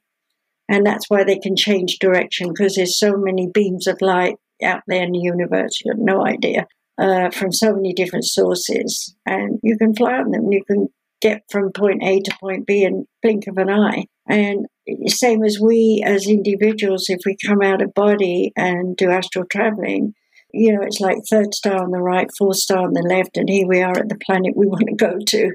And that's why they can change direction because there's so many beams of light out there in the universe. You have no idea. Uh, from so many different sources, and you can fly on them. You can get from point A to point B in blink of an eye. And same as we as individuals, if we come out of body and do astral traveling, you know, it's like third star on the right, fourth star on the left, and here we are at the planet we want to go to.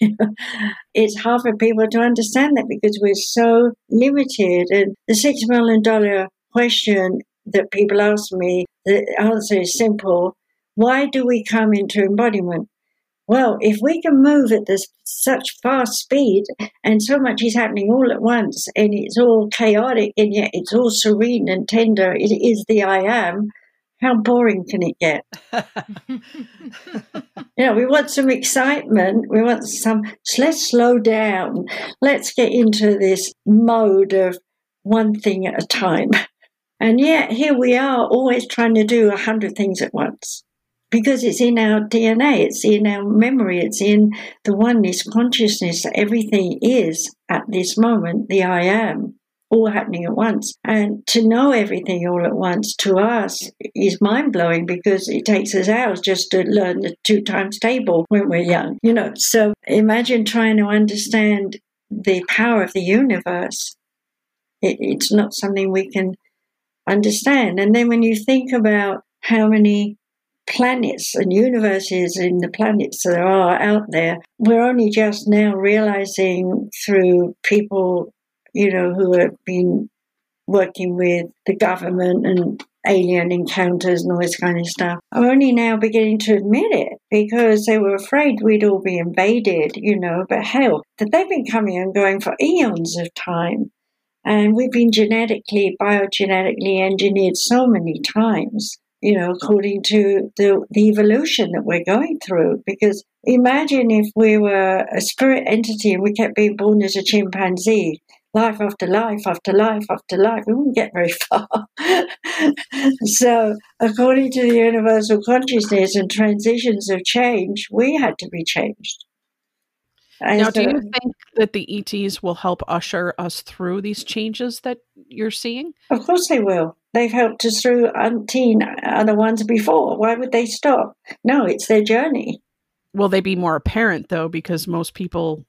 it's hard for people to understand that because we're so limited. And the six million dollar question that people ask me, the answer is simple. Why do we come into embodiment? Well, if we can move at this such fast speed and so much is happening all at once and it's all chaotic and yet it's all serene and tender, it is the I am, how boring can it get? you know, we want some excitement. We want some, so let's slow down. Let's get into this mode of one thing at a time. And yet, here we are always trying to do a hundred things at once because it's in our DNA, it's in our memory, it's in the oneness consciousness. Everything is at this moment the I am all happening at once. And to know everything all at once to us is mind blowing because it takes us hours just to learn the two times table when we're young, you know. So imagine trying to understand the power of the universe. It, it's not something we can understand. And then when you think about how many planets and universes in the planets there are out there, we're only just now realizing through people you know, who have been working with the government and alien encounters and all this kind of stuff are only now beginning to admit it because they were afraid we'd all be invaded, you know. But hell, that they've been coming and going for eons of time. And we've been genetically, biogenetically engineered so many times, you know, according to the, the evolution that we're going through. Because imagine if we were a spirit entity and we kept being born as a chimpanzee life after life after life after life. We wouldn't get very far. so, according to the universal consciousness and transitions of change, we had to be changed. And now, so, do you think that the ETs will help usher us through these changes that you're seeing? Of course, they will. They've helped us through umpteen other uh, ones before. Why would they stop? No, it's their journey. Will they be more apparent, though, because most people,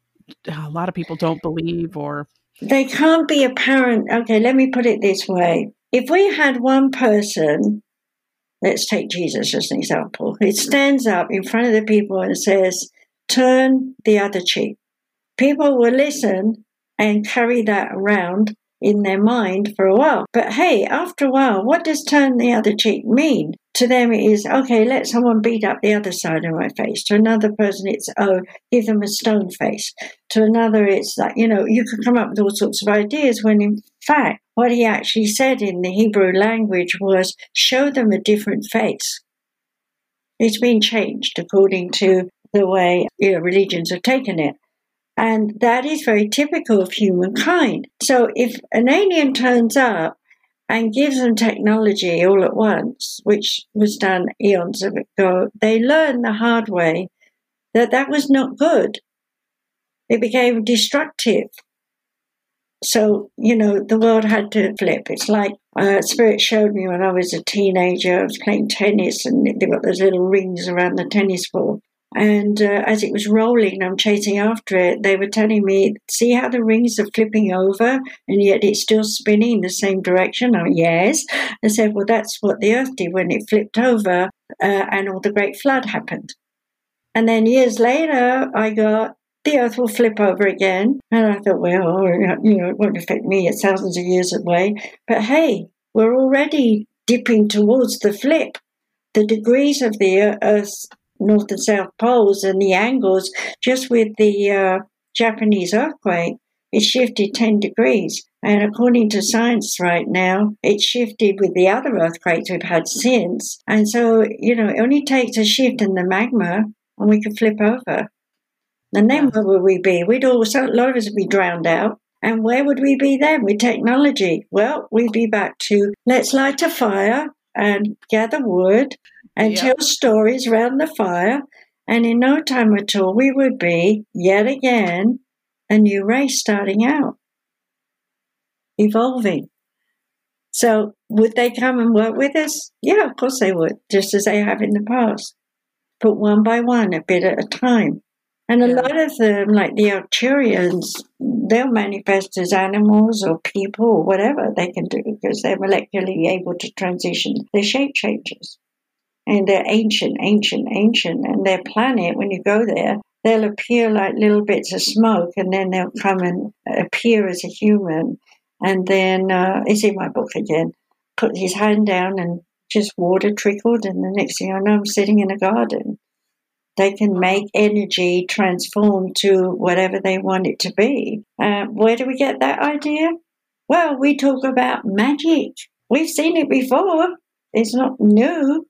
uh, a lot of people don't believe or they can't be apparent. Okay, let me put it this way. If we had one person, let's take Jesus as an example, he stands up in front of the people and says, turn the other cheek. People will listen and carry that around in their mind for a while. But hey, after a while, what does turn the other cheek mean? To them, it is, okay, let someone beat up the other side of my face. To another person, it's, oh, give them a stone face. To another, it's like, you know, you can come up with all sorts of ideas when in fact, what he actually said in the Hebrew language was, show them a different face. It's been changed according to the way you know, religions have taken it. And that is very typical of humankind. So if an alien turns up and gives them technology all at once, which was done eons ago, they learn the hard way that that was not good. It became destructive. So, you know, the world had to flip. It's like uh, Spirit showed me when I was a teenager, I was playing tennis and they've got those little rings around the tennis ball. And uh, as it was rolling, I'm chasing after it. They were telling me, "See how the rings are flipping over, and yet it's still spinning in the same direction." Oh, yes. I said, "Well, that's what the Earth did when it flipped over, uh, and all the Great Flood happened." And then years later, I got the Earth will flip over again, and I thought, well, you know, it won't affect me. It's thousands of years away, but hey, we're already dipping towards the flip the degrees of the Earth's north and south poles and the angles, just with the uh, Japanese earthquake, it shifted 10 degrees. And according to science right now, it shifted with the other earthquakes we've had since. And so, you know, it only takes a shift in the magma and we could flip over. And then where would we be? We'd all, a lot of us would be drowned out. And where would we be then with technology? Well, we'd be back to let's light a fire and gather wood and yep. tell stories round the fire. And in no time at all, we would be yet again a new race starting out, evolving. So would they come and work with us? Yeah, of course they would, just as they have in the past. But one by one, a bit at a time. And a Yeah. lot of them, like the Arcturians, they'll manifest as animals or people or whatever they can do because they're molecularly able to transition. They're shape changers. And they're ancient, ancient, ancient. And their planet, when you go there, they'll appear like little bits of smoke and then they'll come and appear as a human. And then uh, it's in my book again. Put his hand down and just water trickled. And the next thing I know, I'm sitting in a garden. They can make energy transform to whatever they want it to be. Uh, where do we get that idea? Well, we talk about magic. We've seen it before. It's not new,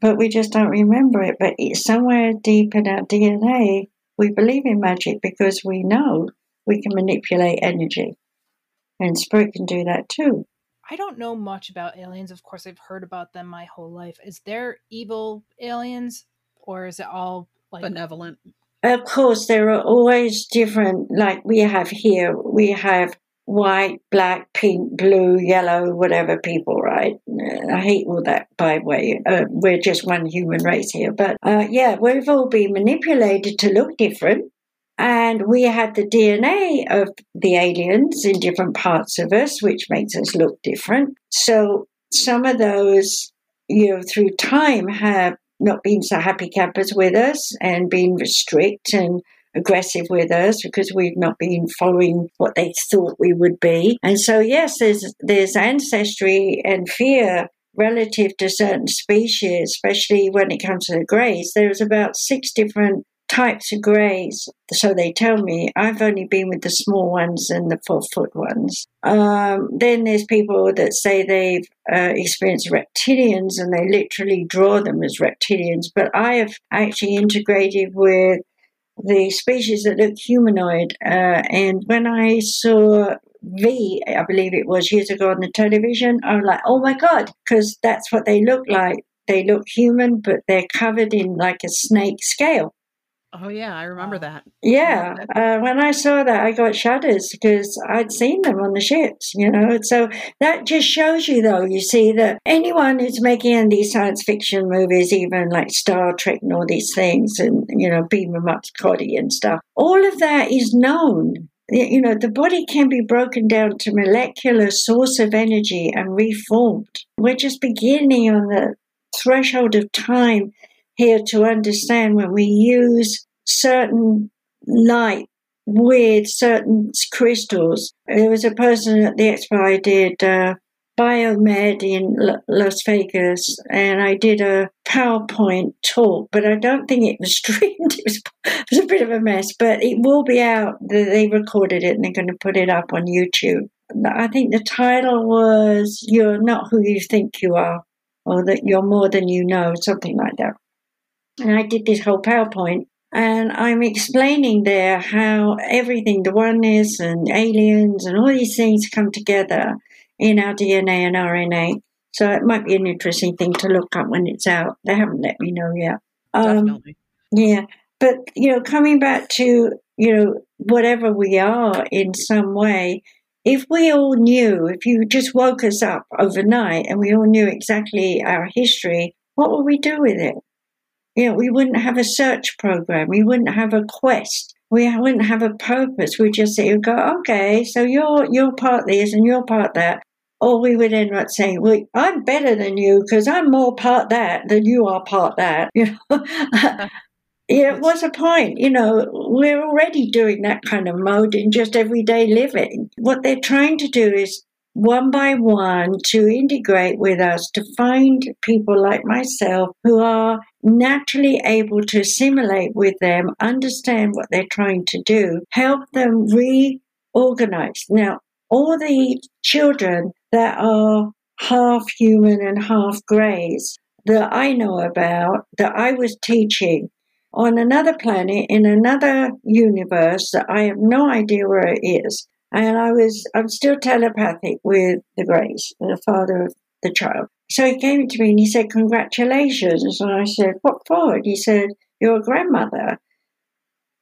but we just don't remember it. But it's somewhere deep in our DNA. We believe in magic because we know we can manipulate energy. And spirit can do that too. I don't know much about aliens. Of course, I've heard about them my whole life. Is there evil aliens, or is it all like Benevolent. Of course, there are always different, like we have here, we have white, black, pink, blue, yellow, whatever people, right? Uh, I hate all that, by the way. Uh, we're just one human race here. But uh, yeah, we've all been manipulated to look different. And we had the DNA of the aliens in different parts of us, which makes us look different. So some of those, you know, through time have not been so happy campers with us and been strict and aggressive with us because we've not been following what they thought we would be. And so yes, there's there's ancestry and fear relative to certain species, especially when it comes to the greys. There's about six different types of greys. So they tell me I've only been with the small ones and the four foot ones. Um, then there's people that say they've uh, experienced reptilians and they literally draw them as reptilians. But I have actually integrated with the species that look humanoid. Uh, and when I saw V, I believe it was years ago on the television, I was like, oh my God, because that's what they look like. They look human, but they're covered in like a snake scale. Oh yeah, I remember that. Yeah, uh, when I saw that, I got shudders because I'd seen them on the ships, you know. So that just shows you, though, you see that anyone who's making these science fiction movies, even like Star Trek and all these things, and, you know, Beam 'em up Scotty and stuff, all of that is known. You know, the body can be broken down to molecular source of energy and reformed. We're just beginning on the threshold of time here to understand when we use certain light with certain crystals. There was a person at the expo I did uh, biomed in L- Las Vegas, and I did a PowerPoint talk, but I don't think it was streamed. It was, it was a bit of a mess, but it will be out. They they recorded it and they're going to put it up on YouTube. I think the title was "You're Not Who You Think You Are," or that you're more than you know, something like that and I did this whole PowerPoint, and I'm explaining there how everything, the oneness and aliens and all these things come together in our DNA and RNA. So it might be an interesting thing to look up when it's out. They haven't let me know yet. Um, Definitely. yeah, but you know, coming back to you know whatever we are in some way, if we all knew, if you just woke us up overnight and we all knew exactly our history, what would we do with it? You know, we wouldn't have a search program. We wouldn't have a quest. We wouldn't have a purpose. We'd just and go, okay, so you're you're part this and you're part that. Or we would end up saying, well, I'm better than you because I'm more part that than you are part that. You know, yeah, what's the point? You know, we're already doing that kind of mode in just everyday living. What they're trying to do is one by one to integrate with us to find people like myself who are naturally able to assimilate with them, understand what they're trying to do, help them reorganize. Now, all the children that are half human and half greys that I know about, that I was teaching on another planet in another universe that I have no idea where it is. And I was, I'm still telepathic with the Grace, the father of the child. So he came to me and he said, Congratulations. And I said, What for? And he said, You're a grandmother.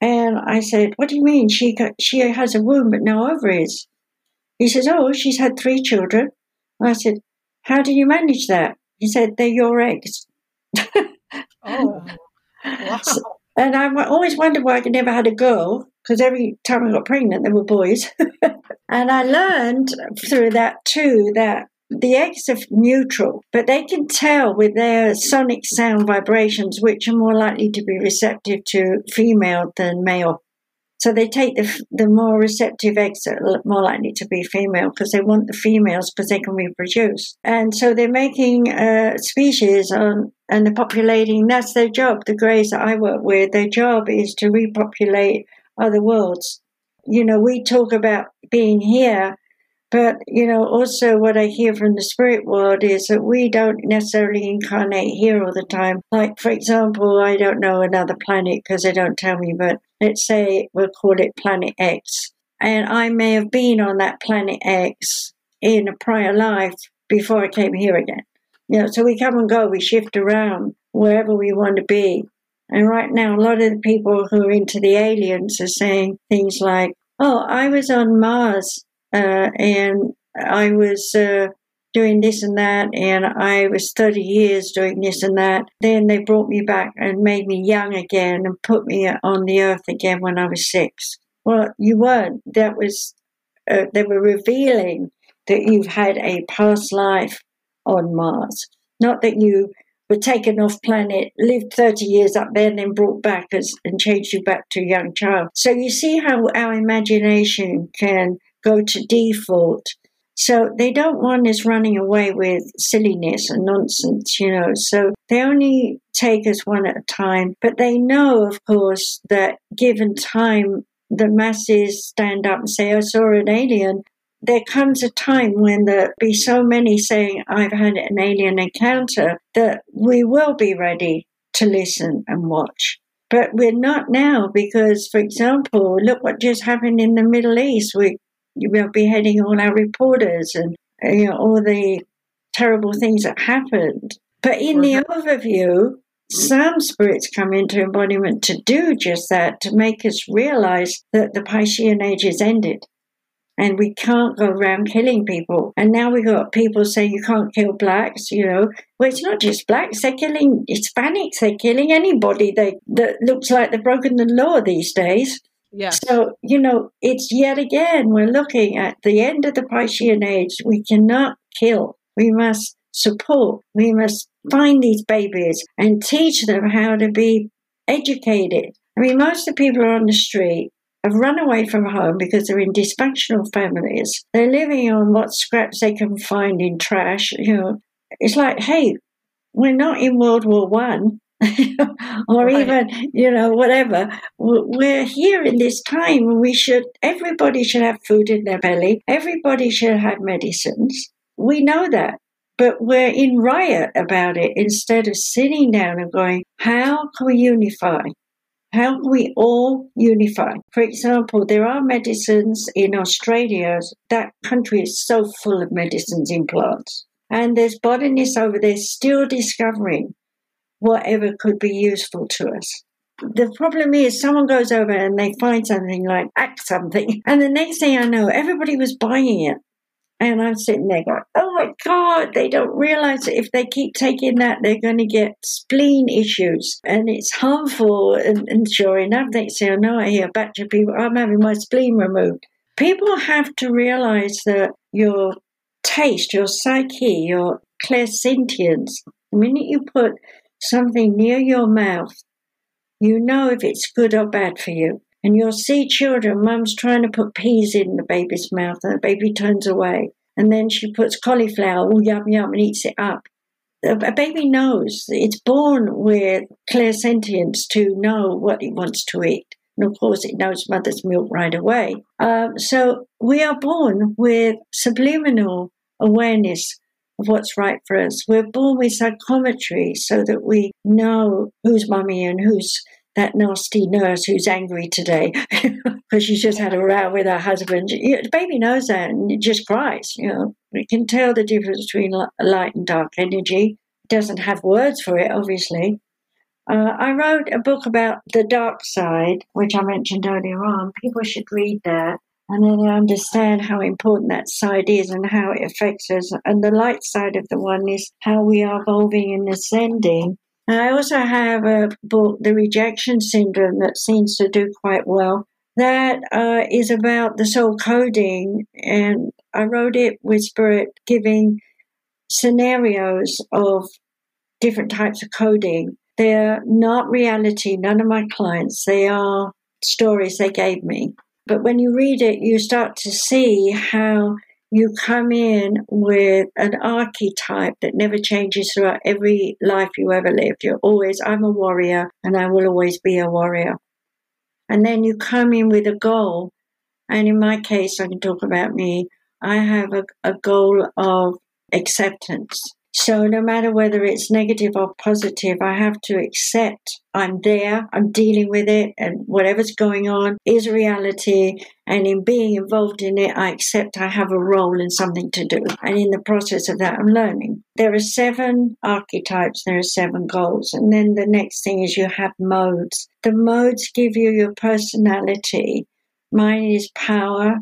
And I said, What do you mean? She she has a womb but no ovaries. He says, Oh, she's had three children. I said, How do you manage that? He said, They're your eggs. Oh, wow. So- and I always wondered why I never had a girl, because every time I got pregnant, they were boys. and I learned through that too that the eggs are neutral, but they can tell with their sonic sound vibrations which are more likely to be receptive to female than male. So they take the, the more receptive eggs that are more likely to be female because they want the females because they can reproduce. And so they're making uh, species on and they're populating. That's their job. The greys that I work with, their job is to repopulate other worlds. You know, we talk about being here, but you know, also what I hear from the spirit world is that we don't necessarily incarnate here all the time. Like, for example, I don't know another planet because they don't tell me, but let's say we'll call it Planet X, and I may have been on that Planet X in a prior life before I came here again. You know, so we come and go, we shift around wherever we want to be. And right now, a lot of the people who are into the aliens are saying things like, "Oh, I was on Mars, uh, and I was uh, doing this and that, and I was 30 years doing this and that. Then they brought me back and made me young again and put me on the Earth again when I was six. Well, you weren't. That was uh, they were revealing that you've had a past life on Mars, not that you were taken off planet, lived 30 years up there, and then brought back as, and changed you back to a young child. So you see how our imagination can go to default. So they don't want us running away with silliness and nonsense, you know. So they only take us one at a time. But they know, of course, that given time, the masses stand up and say, I saw an alien there comes a time when there'll be so many saying, I've had an alien encounter, that we will be ready to listen and watch. But we're not now because, for example, look what just happened in the Middle East. We, we're beheading all our reporters and you know, all the terrible things that happened. But in the overview, some spirits come into embodiment to do just that, to make us realize that the Piscean age is ended and we can't go around killing people. And now we've got people saying you can't kill blacks, you know. Well, it's not just blacks, they're killing Hispanics, they're killing anybody they, that looks like they've broken the law these days. Yes. So, you know, it's yet again, we're looking at the end of the Piscean age. We cannot kill. We must support. We must find these babies and teach them how to be educated. I mean, most of the people are on the street have run away from home because they're in dysfunctional families. They're living on what scraps they can find in trash. You know, it's like, hey, we're not in World War One. or Right. even you know whatever we're here in this time we should everybody should have food in their belly everybody should have medicines we know that but we're in riot about it instead of sitting down and going how can we unify how we all unify? For example, there are medicines in Australia. That country is so full of medicines in plants. And there's botanists over there still discovering whatever could be useful to us. The problem is someone goes over and they find something like act something, and the next thing I know, everybody was buying it. And I'm sitting there going, oh my God, they don't realize that if they keep taking that, they're going to get spleen issues and it's harmful. And, and sure enough, they say, oh no, I hear a batch of people, I'm having my spleen removed. People have to realize that your taste, your psyche, your clairsentience, the minute you put something near your mouth, you know if it's good or bad for you. And you'll see children, mum's trying to put peas in the baby's mouth and the baby turns away. And then she puts cauliflower, all yum yum, and eats it up. A baby knows. It's born with clairsentience to know what it wants to eat. And of course, it knows mother's milk right away. Um, so we are born with subliminal awareness of what's right for us. We're born with psychometry so that we know who's mummy and who's that nasty nurse who's angry today because she's just had a row with her husband. The baby knows that and it just cries. You know, it can tell the difference between light and dark energy. It doesn't have words for it, obviously. Uh, I wrote a book about the dark side, which I mentioned earlier on. People should read that. And then I understand how important that side is and how it affects us. And the light side of the one is how we are evolving and ascending. And I also have a book, The Rejection Syndrome, that seems to do quite well. That uh, is about the soul coding. And I wrote it with Spirit giving scenarios of different types of coding. They're not reality, none of my clients. They are stories they gave me. But when you read it, you start to see how you come in with an archetype that never changes throughout every life you ever lived. You're always, I'm a warrior and I will always be a warrior. And then you come in with a goal. And in my case, I can talk about me. I have a, a goal of acceptance. So no matter whether it's negative or positive, I have to accept I'm there, I'm dealing with it, and whatever's going on is reality. And in being involved in it, I accept I have a role and something to do. And in the process of that, I'm learning. There are seven archetypes, there are seven goals. And then the next thing is you have modes. The modes give you your personality. Mine is power,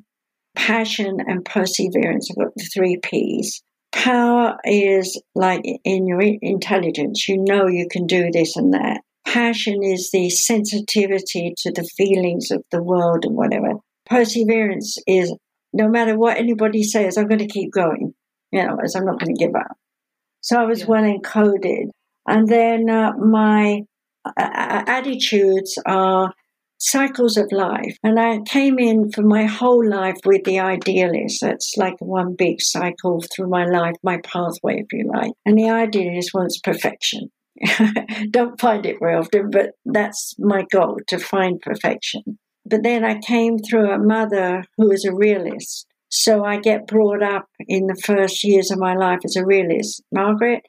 passion, and perseverance. I've got the three P's power is like in your intelligence. You know you can do this and that. Passion is the sensitivity to the feelings of the world and whatever. Perseverance is no matter what anybody says, I'm going to keep going. You know, as I'm not going to give up. So I was yeah. well encoded. And then uh, my uh, attitudes are cycles of life. And I came in for my whole life with the idealist. That's like one big cycle through my life, my pathway, if you like. And the idealist wants perfection. Don't find it very often, but that's my goal to find perfection. But then I came through a mother who is a realist. So I get brought up in the first years of my life as a realist. Margaret,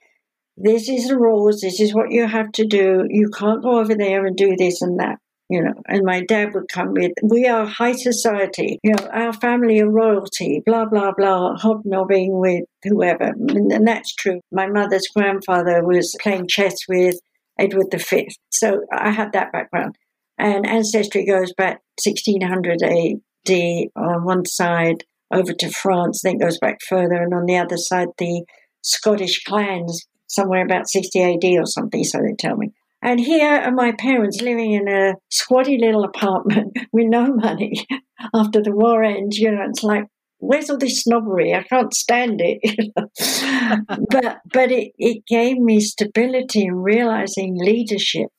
this is the rules. This is what you have to do. You can't go over there and do this and that you know, and my dad would come with, we are high society, you know, our family are royalty, blah, blah, blah, hobnobbing with whoever. And, that's true. My mother's grandfather was playing chess with Edward V. So I had that background. And ancestry goes back 1600 AD on one side over to France, then goes back further. And on the other side, the Scottish clans somewhere about 60 AD or something, so they tell me. And here are my parents living in a squatty little apartment with no money after the war ends. You know, it's like, where's all this snobbery? I can't stand it. but but it, it gave me stability in realizing leadership,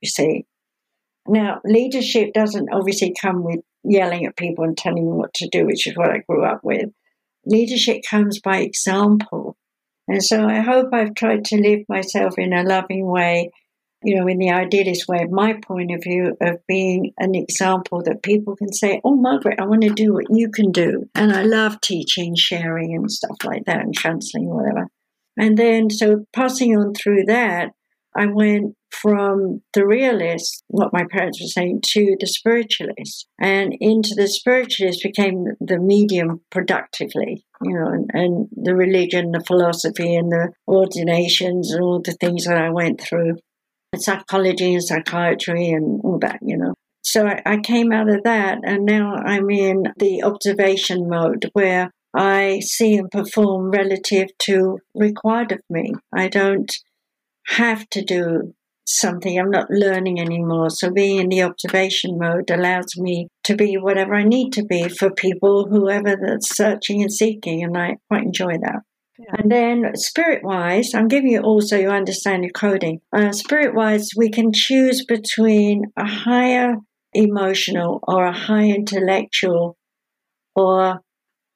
you see. Now, leadership doesn't obviously come with yelling at people and telling them what to do, which is what I grew up with. Leadership comes by example. And so I hope I've tried to live myself in a loving way you know, in the idealist way, my point of view of being an example that people can say, Oh, Margaret, I want to do what you can do. And I love teaching, sharing, and stuff like that, and counseling, whatever. And then, so passing on through that, I went from the realist, what my parents were saying, to the spiritualist. And into the spiritualist became the medium productively, you know, and, and the religion, the philosophy, and the ordinations, and all the things that I went through psychology and psychiatry and all that, you know. So I, I came out of that and now I'm in the observation mode where I see and perform relative to required of me. I don't have to do something. I'm not learning anymore. So being in the observation mode allows me to be whatever I need to be for people, whoever that's searching and seeking. And I quite enjoy that. And then spirit wise, I'm giving you also you understand your coding. Uh, spirit wise, we can choose between a higher emotional or a high intellectual or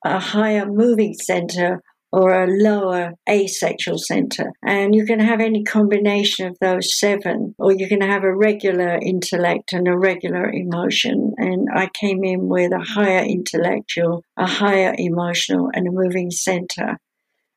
a higher moving center or a lower asexual center. And you can have any combination of those seven, or you can have a regular intellect and a regular emotion. And I came in with a higher intellectual, a higher emotional, and a moving center.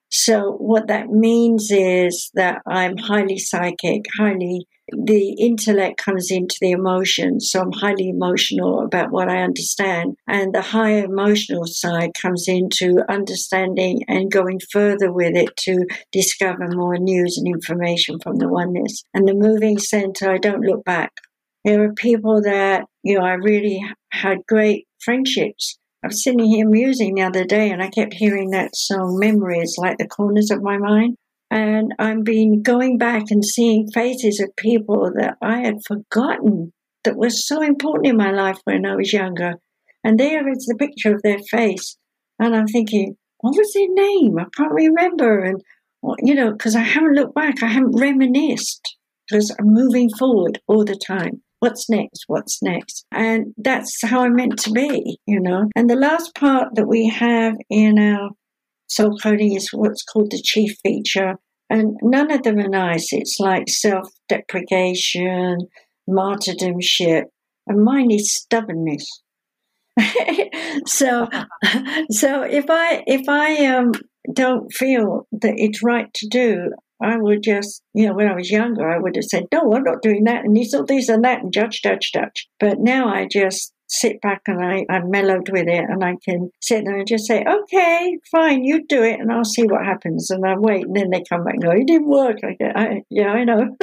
So what that means is that I'm highly psychic, highly the intellect comes into the emotions. So I'm highly emotional about what I understand. And the higher emotional side comes into understanding and going further with it to discover more news and information from the oneness. And the moving center, I don't look back. There are people that, you know, I really had great friendships I was sitting here musing the other day and I kept hearing that song, Memories, like the corners of my mind. And I've been going back and seeing faces of people that I had forgotten that were so important in my life when I was younger. And there is the picture of their face. And I'm thinking, what was their name? I can't remember. And, you know, because I haven't looked back, I haven't reminisced because I'm moving forward all the time. What's next? What's next? And that's how I'm meant to be, you know. And the last part that we have in our soul coding is what's called the chief feature. And none of them are nice. It's like self deprecation, martyrdomship, and mine is stubbornness. so, so if I if I um don't feel that it's right to do, I would just, you know, when I was younger, I would have said, no, I'm not doing that, and this or this and that, and judge, judge, judge. But now I just sit back and I, I'm mellowed with it, and I can sit there and just say, okay, fine, you do it, and I'll see what happens. And I wait, and then they come back and go, it didn't work. I go, I, yeah, I know.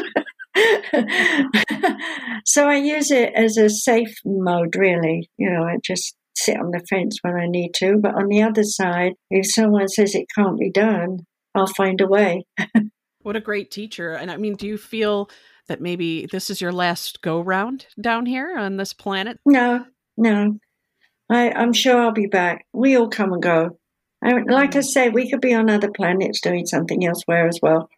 so I use it as a safe mode, really. You know, I just sit on the fence when I need to. But on the other side, if someone says it can't be done, I'll find a way. What a great teacher. And I mean, do you feel that maybe this is your last go round down here on this planet? No, no. I, I'm sure I'll be back. We all come and go. I, like I mm. say, we could be on other planets doing something elsewhere as well.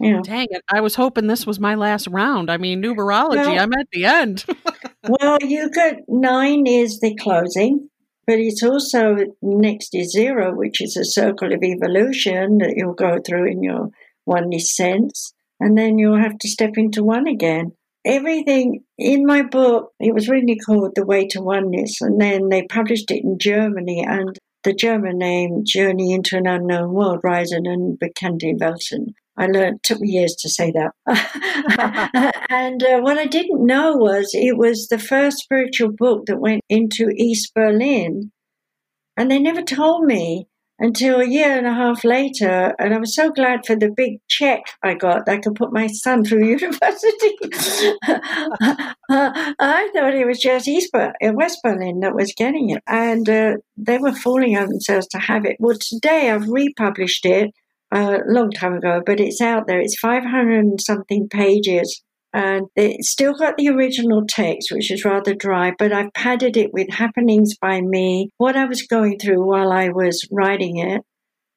Yeah. Dang it. I was hoping this was my last round. I mean, numerology, well, I'm at the end. well, you got nine is the closing, but it's also next is zero, which is a circle of evolution that you'll go through in your oneness sense, and then you'll have to step into one again. Everything in my book, it was really called The Way to Oneness, and then they published it in Germany, and the German name Journey into an Unknown World, Reise in unbekannte Welten. I learned, took me years to say that. and uh, what I didn't know was it was the first spiritual book that went into East Berlin. And they never told me until a year and a half later. And I was so glad for the big check I got that I could put my son through university. I thought it was just East Ber- uh, West Berlin that was getting it. And uh, they were falling fooling themselves to have it. Well, today I've republished it a long time ago, but it's out there. It's 500 and something pages and it's still got the original text, which is rather dry, but I've padded it with happenings by me, what I was going through while I was writing it,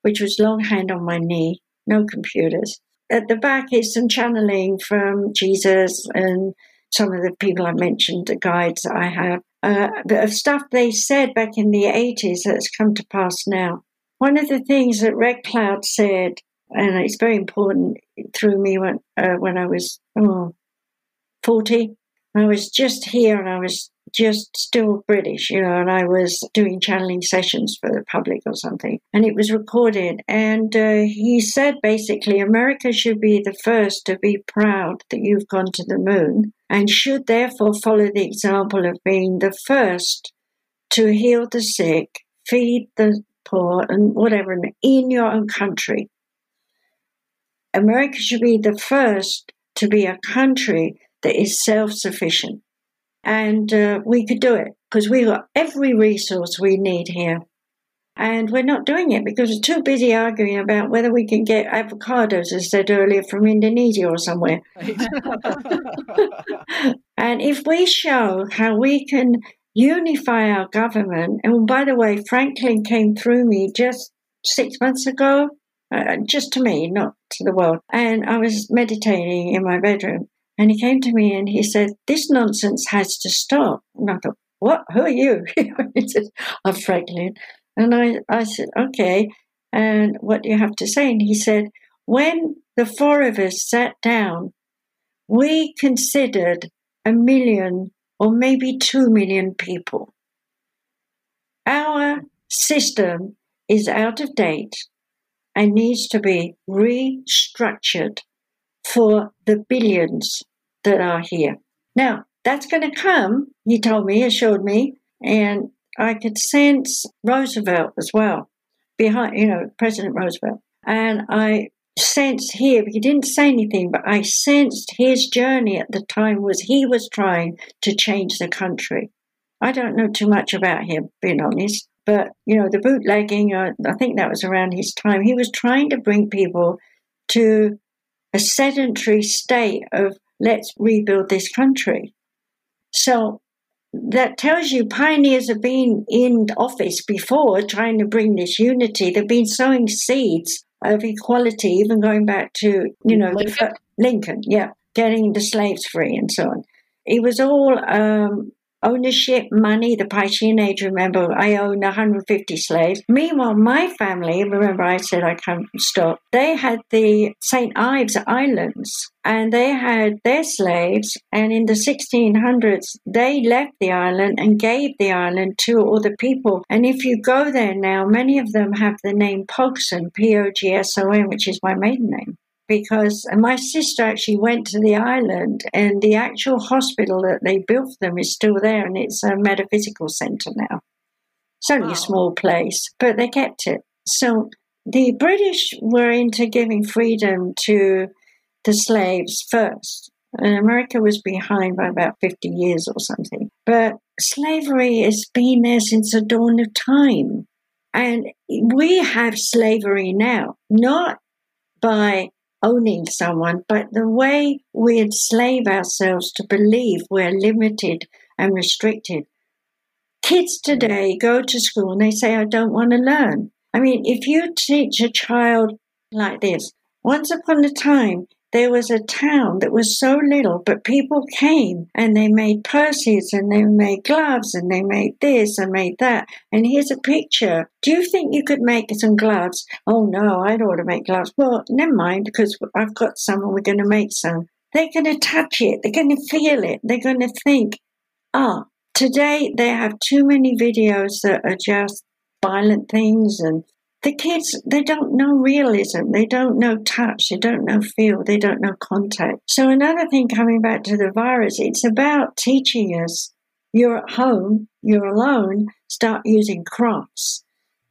which was longhand on my knee, no computers. At the back is some channeling from Jesus and some of the people I mentioned, the guides that I have, uh, of stuff they said back in the 80s that's come to pass now. One of the things that Red Cloud said, and it's very important through me when, uh, when I was oh, 40. I was just here and I was just still British, you know, and I was doing channeling sessions for the public or something. And it was recorded. And uh, he said basically, America should be the first to be proud that you've gone to the moon and should therefore follow the example of being the first to heal the sick, feed the poor, and whatever in your own country. America should be the first to be a country that is self sufficient. And uh, we could do it because we've got every resource we need here. And we're not doing it because we're too busy arguing about whether we can get avocados, as I said earlier, from Indonesia or somewhere. and if we show how we can unify our government, and by the way, Franklin came through me just six months ago, uh, just to me, not to the world. And I was meditating in my bedroom and he came to me and he said, This nonsense has to stop. And I thought, What? Who are you? he said, I'm Franklin. And I, I said, Okay. And what do you have to say? And he said, When the four of us sat down, we considered a million or maybe two million people. Our system is out of date and needs to be restructured for the billions that are here. Now, that's going to come, he told me, assured me, and I could sense Roosevelt as well, behind, you know, President Roosevelt. And I sensed here, he didn't say anything, but I sensed his journey at the time was he was trying to change the country. I don't know too much about him, being honest. But, you know, the bootlegging, uh, I think that was around his time. He was trying to bring people to a sedentary state of let's rebuild this country. So that tells you pioneers have been in office before trying to bring this unity. They've been sowing seeds of equality, even going back to, you know, Lincoln, Lincoln yeah, getting the slaves free and so on. It was all um, ownership money, the Piscean age, remember, I own 150 slaves. Meanwhile, my family, remember I said I can't stop, they had the St. Ives Islands and they had their slaves. And in the 1600s, they left the island and gave the island to the people. And if you go there now, many of them have the name Pogson, P O G S O N, which is my maiden name because my sister actually went to the island and the actual hospital that they built for them is still there and it's a metaphysical center now. It's only wow. a small place, but they kept it. So the British were into giving freedom to the slaves first. And America was behind by about 50 years or something. But slavery has been there since the dawn of time. And we have slavery now, not by owning someone, but the way we enslave ourselves to believe we're limited and restricted. Kids today go to school and they say, I don't want to learn. I mean, if you teach a child like this, once upon a time, there was a town that was so little, but people came and they made purses and they made gloves and they made this and made that. And here's a picture. Do you think you could make some gloves? Oh no, I don't want to make gloves. Well, never mind, because I've got some and we're going to make some. They're going to touch it. They're going to feel it. They're going to think, ah, today they have too many videos that are just violent things and the kids, they don't know realism. They don't know touch. They don't know feel. They don't know contact. So, another thing coming back to the virus, it's about teaching us you're at home, you're alone, start using crafts.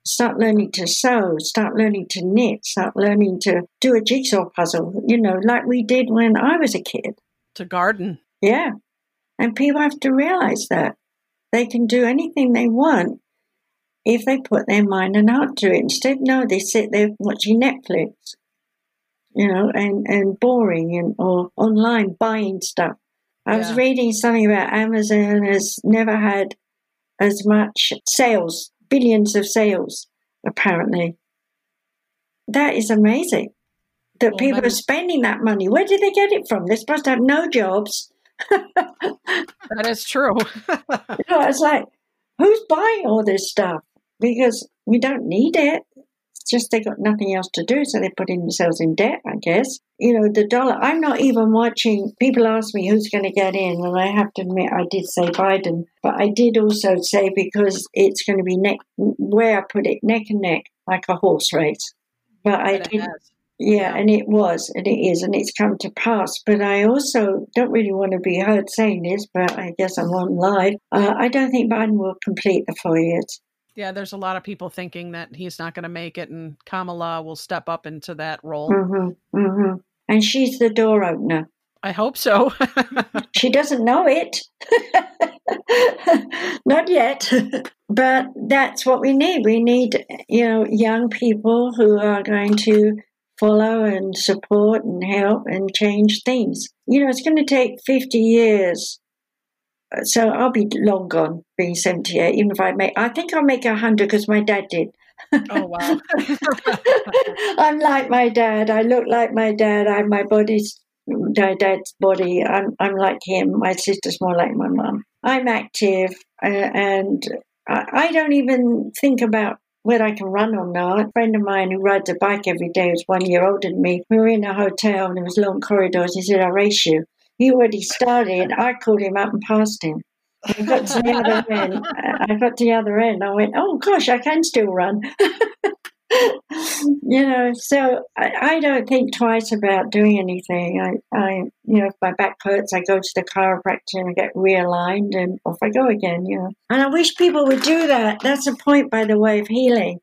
Start learning to sew, start learning to knit, start learning to do a jigsaw puzzle, you know, like we did when I was a kid. To garden. Yeah. And people have to realize that they can do anything they want if they put their mind and heart to it. Instead, no, they sit there watching Netflix, you know, and, and boring and or online buying stuff. I yeah. was reading something about Amazon has never had as much sales, billions of sales, apparently. That is amazing that well, people are spending that money. Where did they get it from? They're supposed to have no jobs. that is true. you know, it's like, who's buying all this stuff? Because we don't need it. It's just they got nothing else to do, so they're putting themselves in debt, I guess. You know, the dollar, I'm not even watching. People ask me who's going to get in, and I have to admit I did say Biden, but I did also say because it's going to be neck, where I put it, neck and neck, like a horse race. But I did. Yeah, yeah, and it was, and it is, and it's come to pass. But I also don't really want to be heard saying this, but I guess I'm on live. Uh, I don't think Biden will complete the four years. Yeah, there's a lot of people thinking that he's not going to make it, and Kamala will step up into that role. Mm-hmm, mm-hmm. And she's the door opener. I hope so. she doesn't know it. not yet. but that's what we need. We need, you know, young people who are going to follow and support and help and change things. You know, it's going to take 50 years so I'll be long gone, being 78, even if I make, I think I'll make 100 because my dad did. Oh, wow. I'm like my dad. I look like my dad. I'm my body's my dad's body. I'm, I'm like him. My sister's more like my mum. I'm active uh, and I, I don't even think about whether I can run or not. A friend of mine who rides a bike every day who's one year older than me, we were in a hotel and there was long corridors. He said, I'll race you. He already started. I called him up and passed him. I got to the other end. I got to the other end. I went, oh gosh, I can still run. you know, so I, I, don't think twice about doing anything. I, I, you know, if my back hurts, I go to the chiropractor and get realigned, and off I go again. You know, and I wish people would do that. That's a point, by the way, of healing.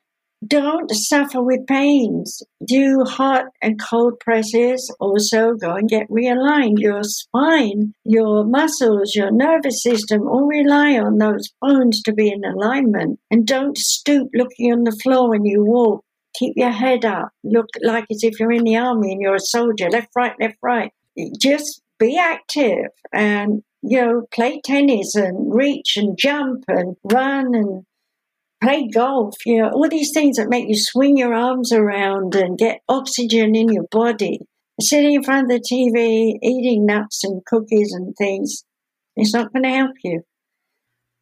Don't suffer with pains. Do hot and cold presses. Also, go and get realigned. Your spine, your muscles, your nervous system all rely on those bones to be in alignment. And don't stoop looking on the floor when you walk. Keep your head up. Look like as if you're in the army and you're a soldier. Left, right, left, right. Just be active and, you know, play tennis and reach and jump and run and play golf, you know, all these things that make you swing your arms around and get oxygen in your body. Sitting in front of the TV, eating nuts and cookies and things, it's not going to help you.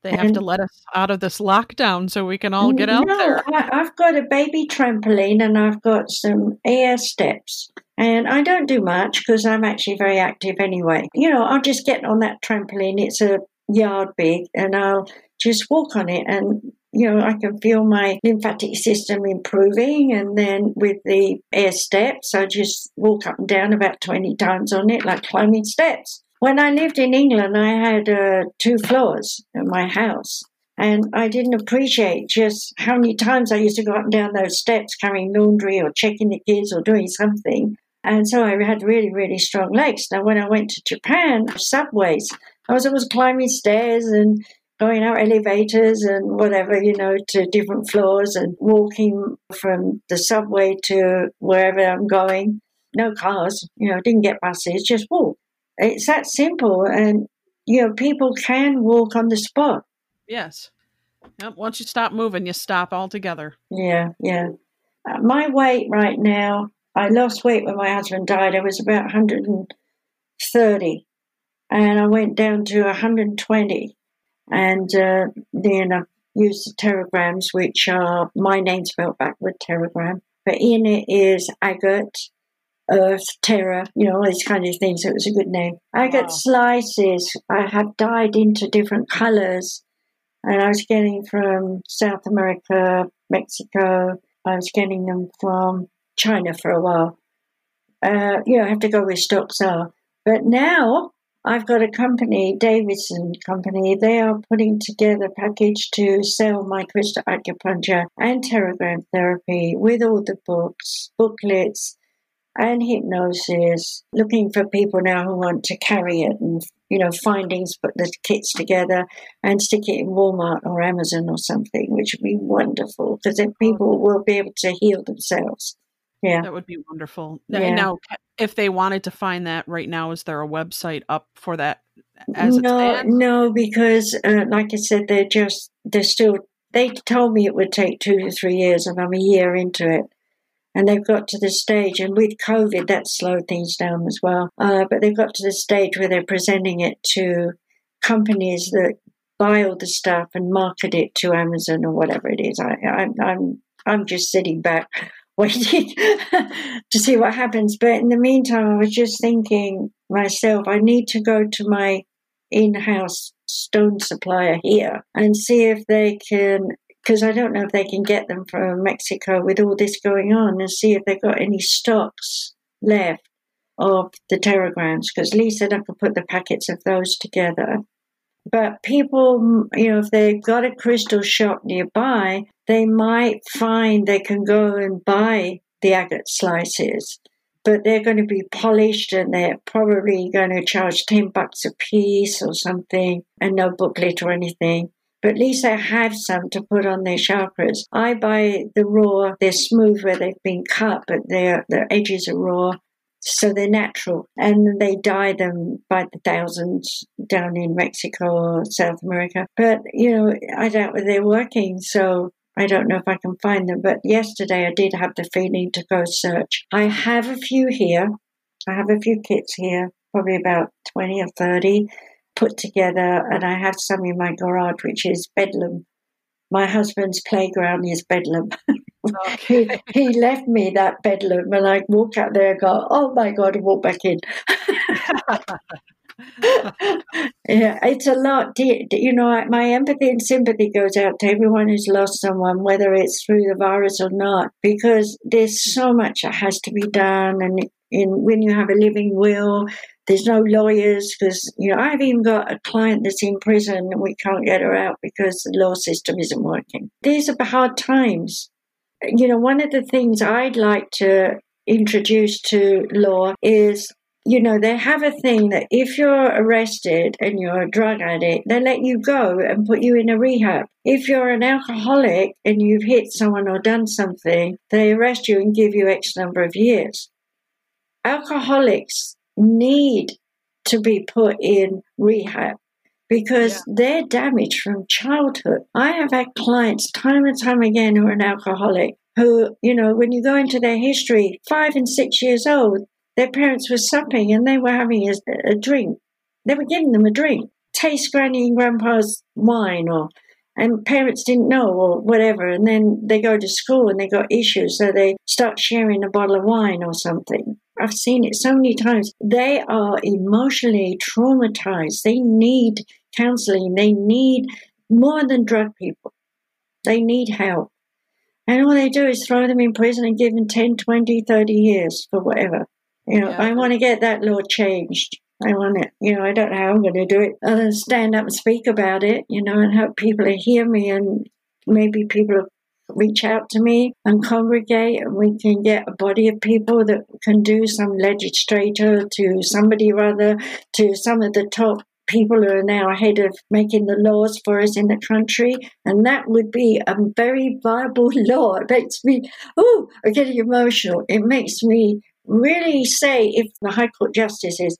They have and, to let us out of this lockdown so we can all get mm, out no, there. I, I've got a baby trampoline and I've got some air steps. And I don't do much because I'm actually very active anyway. You know, I'll just get on that trampoline. It's a yard big and I'll just walk on it and you know, I can feel my lymphatic system improving. And then with the air steps, I just walk up and down about 20 times on it, like climbing steps. When I lived in England, I had uh, two floors in my house. And I didn't appreciate just how many times I used to go up and down those steps carrying laundry or checking the kids or doing something. And so I had really, really strong legs. Now, when I went to Japan, subways, I was always climbing stairs and going out elevators and whatever, you know, to different floors and walking from the subway to wherever I'm going. No cars, you know, didn't get buses, just walk. It's that simple. And, you know, people can walk on the spot. Yes. Yep. Once you stop moving, you stop altogether. Yeah, yeah. Uh, my weight right now, I lost weight when my husband died. I was about 130 and I went down to 120 and uh, then I've used the teragrams, which are my name spelled backward, teragram. But in it is agate, earth, terra, you know, all these kind of things. So It was a good name. Agate wow. slices I have dyed into different colors. And I was getting from South America, Mexico. I was getting them from China for a while. Uh, you know, I have to go where stocks are. But now I've got a company, Davidson Company. They are putting together a package to sell my crystal acupuncture and teragram therapy with all the books, booklets, and hypnosis. Looking for people now who want to carry it and you know findings, put the kits together and stick it in Walmart or Amazon or something, which would be wonderful because then people will be able to heal themselves. Yeah. That would be wonderful. Yeah. Now, if they wanted to find that right now, is there a website up for that as no, No, because uh, like I said, they're just, they're still, they told me it would take two to three years and I'm a year into it. And they've got to the stage, and with COVID, that slowed things down as well. Uh, but they've got to the stage where they're presenting it to companies that buy all the stuff and market it to Amazon or whatever it is. I, I, I'm I'm just sitting back waiting to see what happens. But in the meantime, I was just thinking myself, I need to go to my in house stone supplier here and see if they can. Because I don't know if they can get them from Mexico with all this going on and see if they've got any stocks left of the teragrams. Because Lee said I could put the packets of those together but people, you know, if they've got a crystal shop nearby, they might find they can go and buy the agate slices, but they're going to be polished and they're probably going to charge 10 bucks a piece or something and no booklet or anything. But at least they have some to put on their chakras. I buy the raw, they're smooth where they've been cut, but their, their edges are raw so they're natural and they dye them by the thousands down in Mexico or South America. But, you know, I doubt they're working, so I don't know if I can find them. But yesterday I did have the feeling to go search. I have a few here. I have a few kits here, probably about 20 or 30 put together, and I have some in my garage, which is Bedlam. My husband's playground is Bedlam. Okay. he, he left me that bedlam and I walk out there and go, oh my God, and walk back in. yeah, it's a lot. You know, my empathy and sympathy goes out to everyone who's lost someone, whether it's through the virus or not, because there's so much that has to be done. And in, when you have a living will, there's no lawyers because, you know, I've even got a client that's in prison and we can't get her out because the law system isn't working. These are hard times. You know, one of the things I'd like to introduce to law is you know, they have a thing that if you're arrested and you're a drug addict, they let you go and put you in a rehab. If you're an alcoholic and you've hit someone or done something, they arrest you and give you X number of years. Alcoholics need to be put in rehab because yeah. they're damaged from childhood. I have had clients time and time again who are an alcoholic who, you know, when you go into their history, five and six years old, their parents were supping and they were having a, a drink. They were giving them a drink. Taste granny and grandpa's wine or and parents didn't know or whatever and then they go to school and they got issues so they start sharing a bottle of wine or something i've seen it so many times they are emotionally traumatized they need counseling they need more than drug people they need help and all they do is throw them in prison and give them 10 20 30 years for whatever you know, yeah. I want to get that law changed. I want it. You know, I don't know how I'm going to do it other than stand up and speak about it, you know, and hope people hear me and maybe people reach out to me and congregate and we can get a body of people that can do some legislator to somebody rather to some of the top people who are now ahead of making the laws for us in the country and that would be a very viable law it makes me oh i'm getting emotional it makes me really say if the High Court justices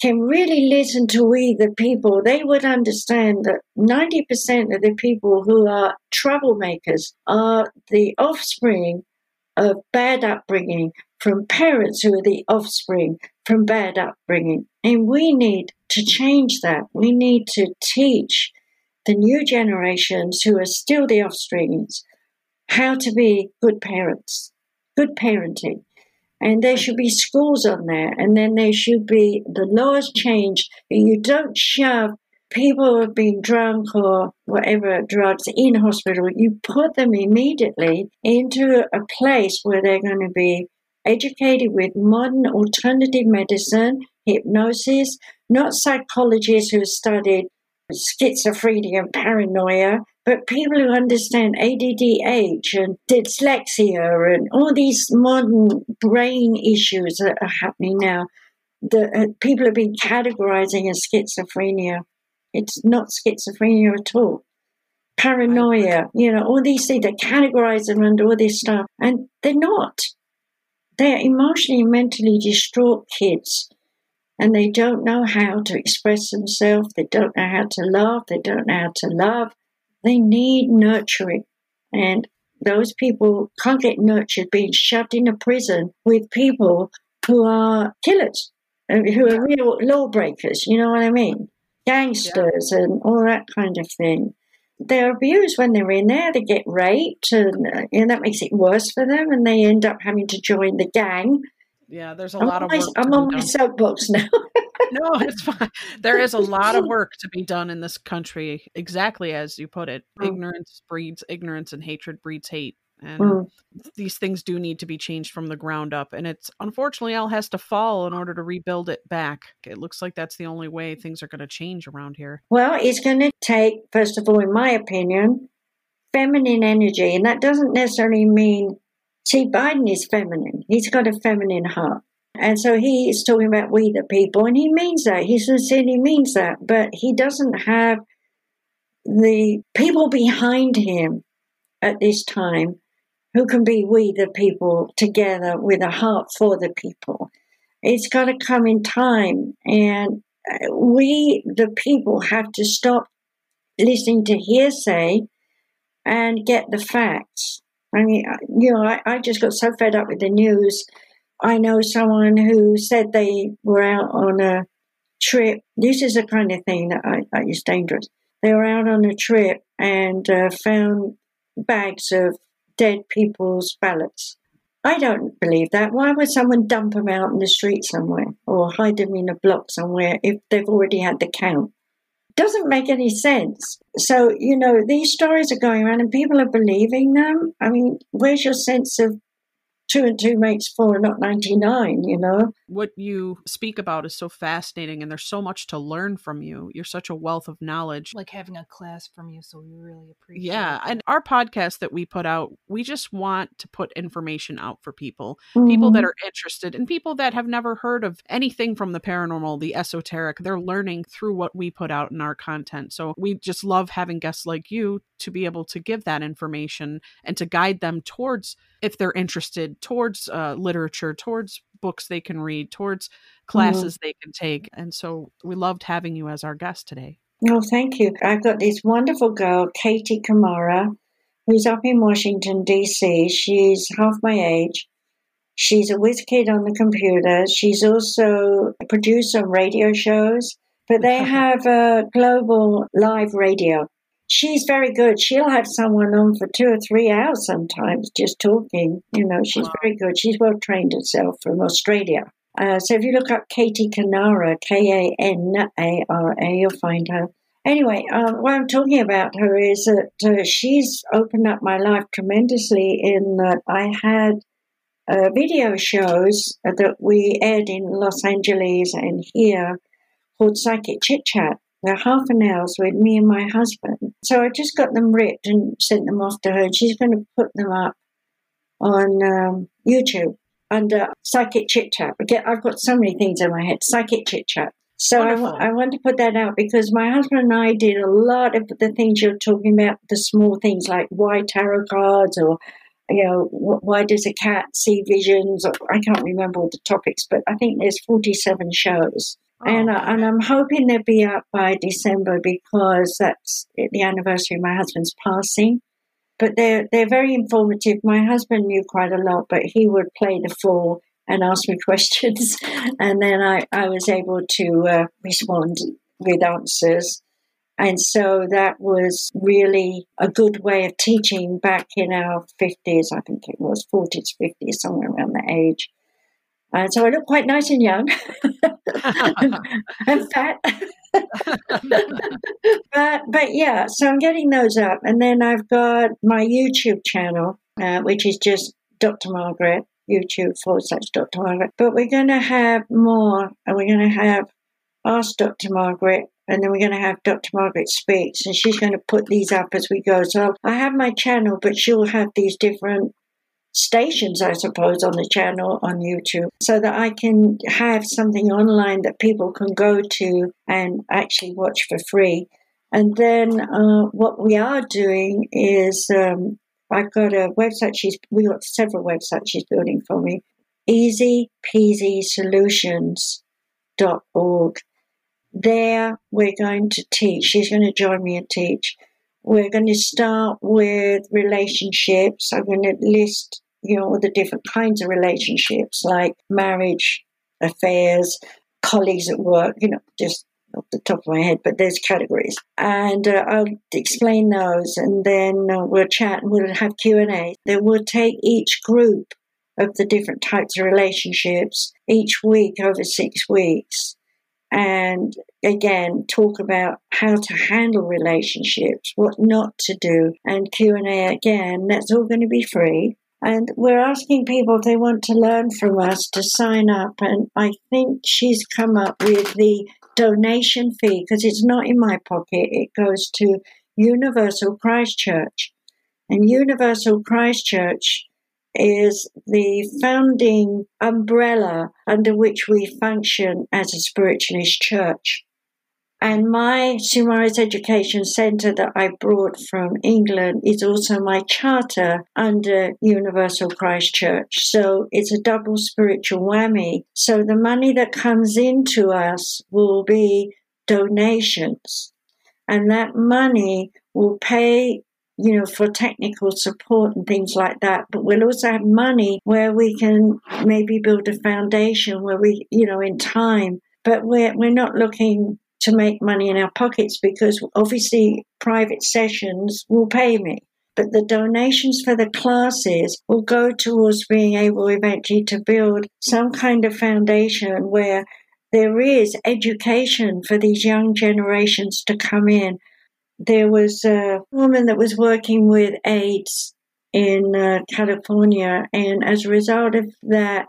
can really listen to we the people, they would understand that 90% of the people who are troublemakers are the offspring of bad upbringing from parents who are the offspring from bad upbringing. And we need to change that. We need to teach the new generations who are still the offsprings how to be good parents, good parenting. And there should be schools on there, and then there should be the laws changed. You don't shove people who have been drunk or whatever drugs in hospital. You put them immediately into a place where they're going to be educated with modern alternative medicine, hypnosis, not psychologists who studied schizophrenia and paranoia, but people who understand ADDH and dyslexia and all these modern brain issues that are happening now, the uh, people have been categorizing as schizophrenia. It's not schizophrenia at all. Paranoia, you know, all these things, they categorize them under all this stuff, and they're not. They're emotionally mentally distraught kids and they don't know how to express themselves. They don't know how to laugh. They don't know how to love. They need nurturing. And those people can't get nurtured being shoved in a prison with people who are killers, uh, who are real lawbreakers. You know what I mean? Gangsters yeah. and all that kind of thing. They're abused when they're in there. They get raped, and, uh, and that makes it worse for them. And they end up having to join the gang yeah, there's a I'm lot of work. I'm on my soapbox now. no, it's fine. There is a lot of work to be done in this country, exactly as you put it. Mm. Ignorance breeds ignorance, and hatred breeds hate. And mm. these things do need to be changed from the ground up. And it's unfortunately all has to fall in order to rebuild it back. It looks like that's the only way things are going to change around here. Well, it's going to take, first of all, in my opinion, feminine energy. And that doesn't necessarily mean See, Biden is feminine. He's got a feminine heart. And so he is talking about we the people, and he means that. He sincerely means that. But he doesn't have the people behind him at this time who can be we the people together with a heart for the people. It's got to come in time. And uh, we, the people, have to stop listening to hearsay and get the facts. I mean, you know, I, I just got so fed up with the news. I know someone who said they were out on a trip. This is the kind of thing that I, that is dangerous. They were out on a trip and uh, found bags of dead people's ballots. I don't believe that. Why would someone dump them out in the street somewhere or hide them in a block somewhere if they've already had the count? Doesn't make any sense. So, you know, these stories are going around and people are believing them. I mean, where's your sense of two and two makes four, not 99, you know? What you speak about is so fascinating, and there's so much to learn from you. You're such a wealth of knowledge. Like having a class from you, so we really appreciate Yeah. it. And our podcast that we put out, we just want to put information out for people, people that Mhm. are interested, and people that have never heard of anything from the paranormal, the esoteric. They're learning through what we put out in our content. So we just love having guests like you to be able to give that information and to guide them towards, if they're interested, towards uh, literature, towards books they can read, towards classes they can take. And so we loved having you as our guest today. Oh, thank you. I've got this wonderful girl, Katie Kanara, who's up in Washington, D.C. She's half my age. She's a whiz kid on the computer. She's also produced some radio shows, but they have a global live radio. She's very good. She'll have someone on for two or three hours sometimes just talking. You know, she's Wow. very good. She's well trained herself from Australia. Uh, so if you look up Katie Kanara, K A N A R A, you'll find her. Anyway, um, what I'm talking about her is that uh, she's opened up my life tremendously in that I had uh, video shows that we aired in Los Angeles and here called Psychic Chit Chat. They're half an hour's with me and my husband. So I just got them ripped and sent them off to her. And she's going to put them up on um, YouTube under Psychic Chit Chat. I've got so many things in my head. Psychic Chit Chat. So I, wa- I want to put that out because my husband and I did a lot of the things you're talking about, the small things like why tarot cards or, you know, why does a cat see visions? I can't remember all the topics, but I think there's 47 shows. And, Oh, I, and I'm hoping they'll be up by December because that's the anniversary of my husband's passing. But they're they're very informative. My husband knew quite a lot, but he would play the fool and ask me questions, and then I, I was able to uh, respond with answers. And so that was really a good way of teaching back in our 50s, I think it was 40s, 50s, somewhere around that age. And so I look quite nice and young and fat. but but yeah, so I'm getting those up, and then I've got my YouTube channel, uh, which is just Dr. Margaret YouTube forward slash Dr. Margaret. But we're going to have more, and we're going to have Ask Dr. Margaret. And then we're going to have Dr. Margaret Speaks, and she's going to put these up as we go. So I have my channel, but she'll have these different stations, I suppose, on the channel on YouTube so that I can have something online that people can go to and actually watch for free. And then uh, what we are doing is um, I've got a website. She's we got several websites she's building for me. Easy Peasy Solutions dot org. There we're going to teach. She's going to join me and teach. We're going to start with relationships. I'm going to list, you know, all the different kinds of relationships like marriage, affairs, colleagues at work, you know, just off the top of my head, but there's categories. And uh, I'll explain those and then uh, we'll chat and we'll have Q&A. Then we'll take each group of the different types of relationships each week over six weeks and again talk about how to handle relationships what not to do and q&a again that's all going to be free. And we're asking people if they want to learn from us to sign up and i think she's come up with the donation fee because it's not in my pocket it goes to universal christ church and universal christ church is the founding umbrella under which we function as a spiritualist church. And my Sumaris Education Centre that I brought from England is also my charter under Universal Christ Church. So it's a double spiritual whammy. So the money that comes into us will be donations. And that money will pay you know, for technical support and things like that. But we'll also have money where we can maybe build a foundation where we, you know, in time. But we're we're not looking to make money in our pockets because obviously private sessions will pay me. But the donations for the classes will go towards being able eventually to build some kind of foundation where there is education for these young generations to come in there was a woman that was working with AIDS in uh, California. And as a result of that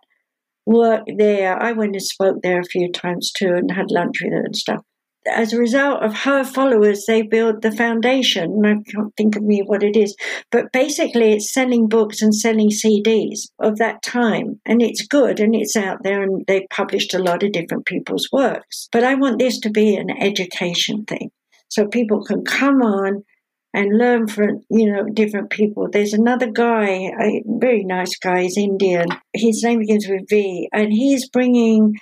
work there, I went and spoke there a few times too and had lunch with her and stuff as a result of her followers, they built the foundation. I can't think of me what it is, but basically, it's selling books and selling CDs of that time, and it's good and it's out there, and they published a lot of different people's works. But I want this to be an education thing, so people can come on and learn from you know different people. There's another guy, a very nice guy, he's Indian. His name begins with V, and he's bringing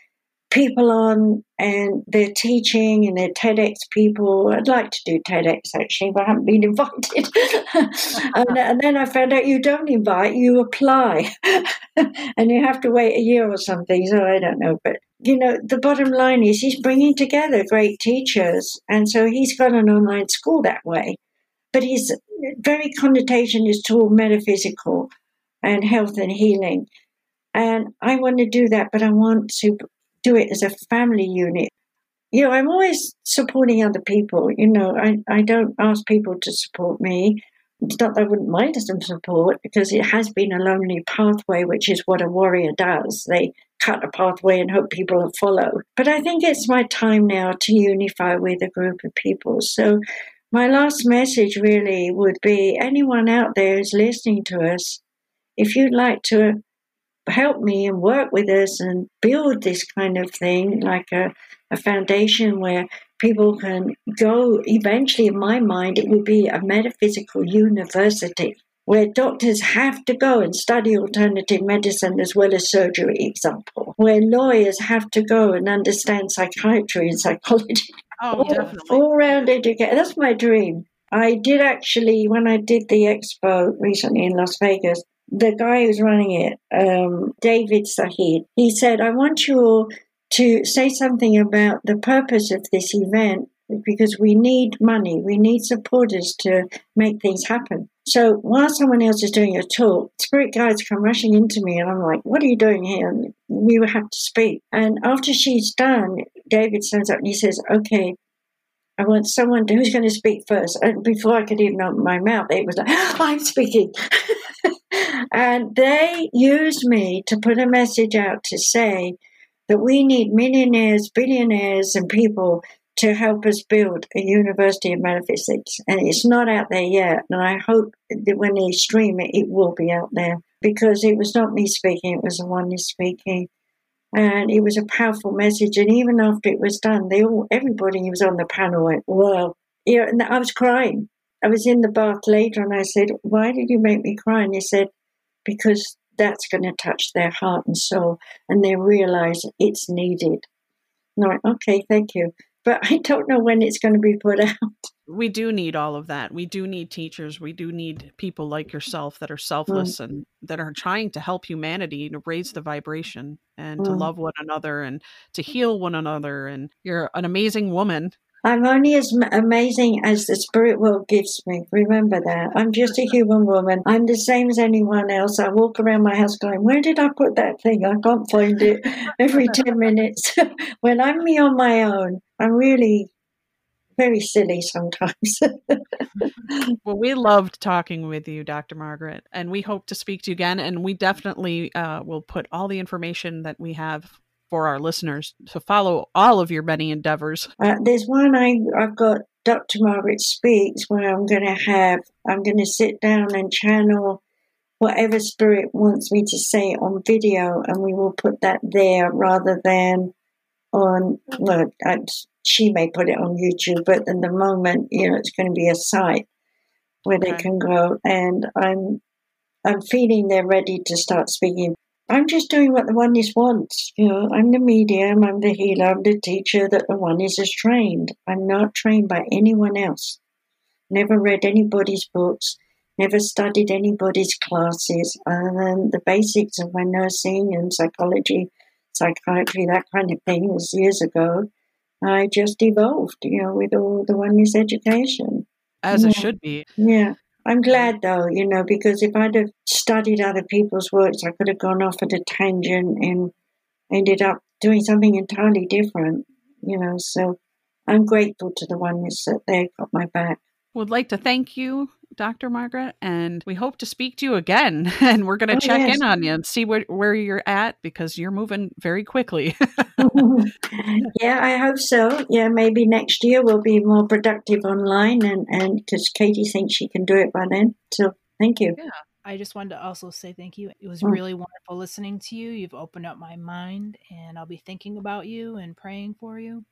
people on and they're teaching and they're TEDx people. I'd like to do TEDx actually, but I haven't been invited. and, and, then I found out you don't invite, you apply. and you have to wait a year or something. So I don't know. But, you know, the bottom line is he's bringing together great teachers. And so he's got an online school that way. But his very connotation is toward metaphysical and health and healing. And I want to do that, but I want to do it as a family unit. You know, I'm always supporting other people. You know, I, I don't ask people to support me. It's not that I wouldn't mind some support because it has been a lonely pathway, which is what a warrior does. They cut a pathway and hope people will follow. But I think it's my time now to unify with a group of people. So my last message really would be anyone out there who's listening to us, if you'd like to help me and work with us and build this kind of thing, like a, a foundation where people can go. Eventually, in my mind, it would be a metaphysical university where doctors have to go and study alternative medicine as well as surgery, example, where lawyers have to go and understand psychiatry and psychology. Oh, all, all round education. That's my dream. I did actually, when I did the expo recently in Las Vegas, the guy who's running it, um, David Sahid, he said, I want you all to say something about the purpose of this event because we need money, we need supporters to make things happen. So while someone else is doing a talk, spirit guides come rushing into me, and I'm like, "What are you doing here?" And we have to speak. And after she's done, David stands up and he says, "Okay, I want someone to, who's going to speak first. And before I could even open my mouth, it was like, oh, I'm speaking. And they used me to put a message out to say that we need millionaires, billionaires, and people to help us build a university of metaphysics. And it's not out there yet. And I hope that when they stream it, it will be out there because it was not me speaking, it was the one who's speaking. And it was a powerful message. And even after it was done, they all, everybody who was on the panel went, wow. Yeah, and I was crying. I was in the bath later and I said, Why did you make me cry? And he said, because that's going to touch their heart and soul and they realize it's needed. like, okay, thank you. But I don't know when it's going to be put out. We do need all of that. We do need teachers. We do need people like yourself that are selfless mm. and that are trying to help humanity to raise the vibration and mm. to love one another and to heal one another. And you're an amazing woman I'm only as amazing as the spirit world gives me. Remember that. I'm just a human woman. I'm the same as anyone else. I walk around my house going, Where did I put that thing? I can't find it every 10 minutes. when I'm me on my own, I'm really very silly sometimes. well, we loved talking with you, Dr. Margaret, and we hope to speak to you again. And we definitely uh, will put all the information that we have for our listeners to follow all of your many endeavors? Uh, there's one I, I've got Dr. Margaret Speaks where I'm going to have, I'm going to sit down and channel whatever spirit wants me to say on video, and we will put that there rather than on, well, I, she may put it on YouTube, but in the moment, you know, it's going to be a site where okay. they can go. And I'm, I'm feeling they're ready to start speaking I'm just doing what the oneness wants. You know, I'm the medium, I'm the healer, I'm the teacher that the oneness has trained. I'm not trained by anyone else. Never read anybody's books, never studied anybody's classes other than the basics of my nursing and psychology, psychiatry, that kind of thing was years ago. I just evolved, you know, with all the oneness education. As yeah. it should be. Yeah. I'm glad though, you know, because if I'd have studied other people's works, I could have gone off at a tangent and ended up doing something entirely different, you know. So I'm grateful to the oneness that they got my back. would like to thank you, Dr. Margaret, and we hope to speak to you again. And we're going to Oh, check yes. in on you and see where, where you're at because you're moving very quickly. yeah, I hope so. Yeah, maybe next year we'll be more productive online, and and because Katie thinks she can do it by then. So thank you. Yeah. I just wanted to also say thank you. It was Mm. really wonderful listening to you. You've opened up my mind, and I'll be thinking about you and praying for you.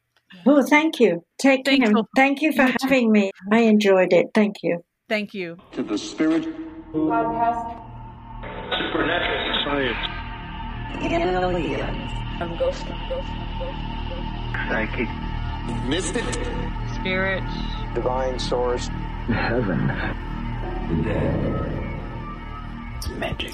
Oh, thank you. Take Thanks care. Thank you for you too. having me. I enjoyed it. Thank you. Thank you. to the spirit podcast. supernatural science I'm ghost, I'm ghost, I'm ghost. psychic mystic Spirit. divine source heaven. The dead. magic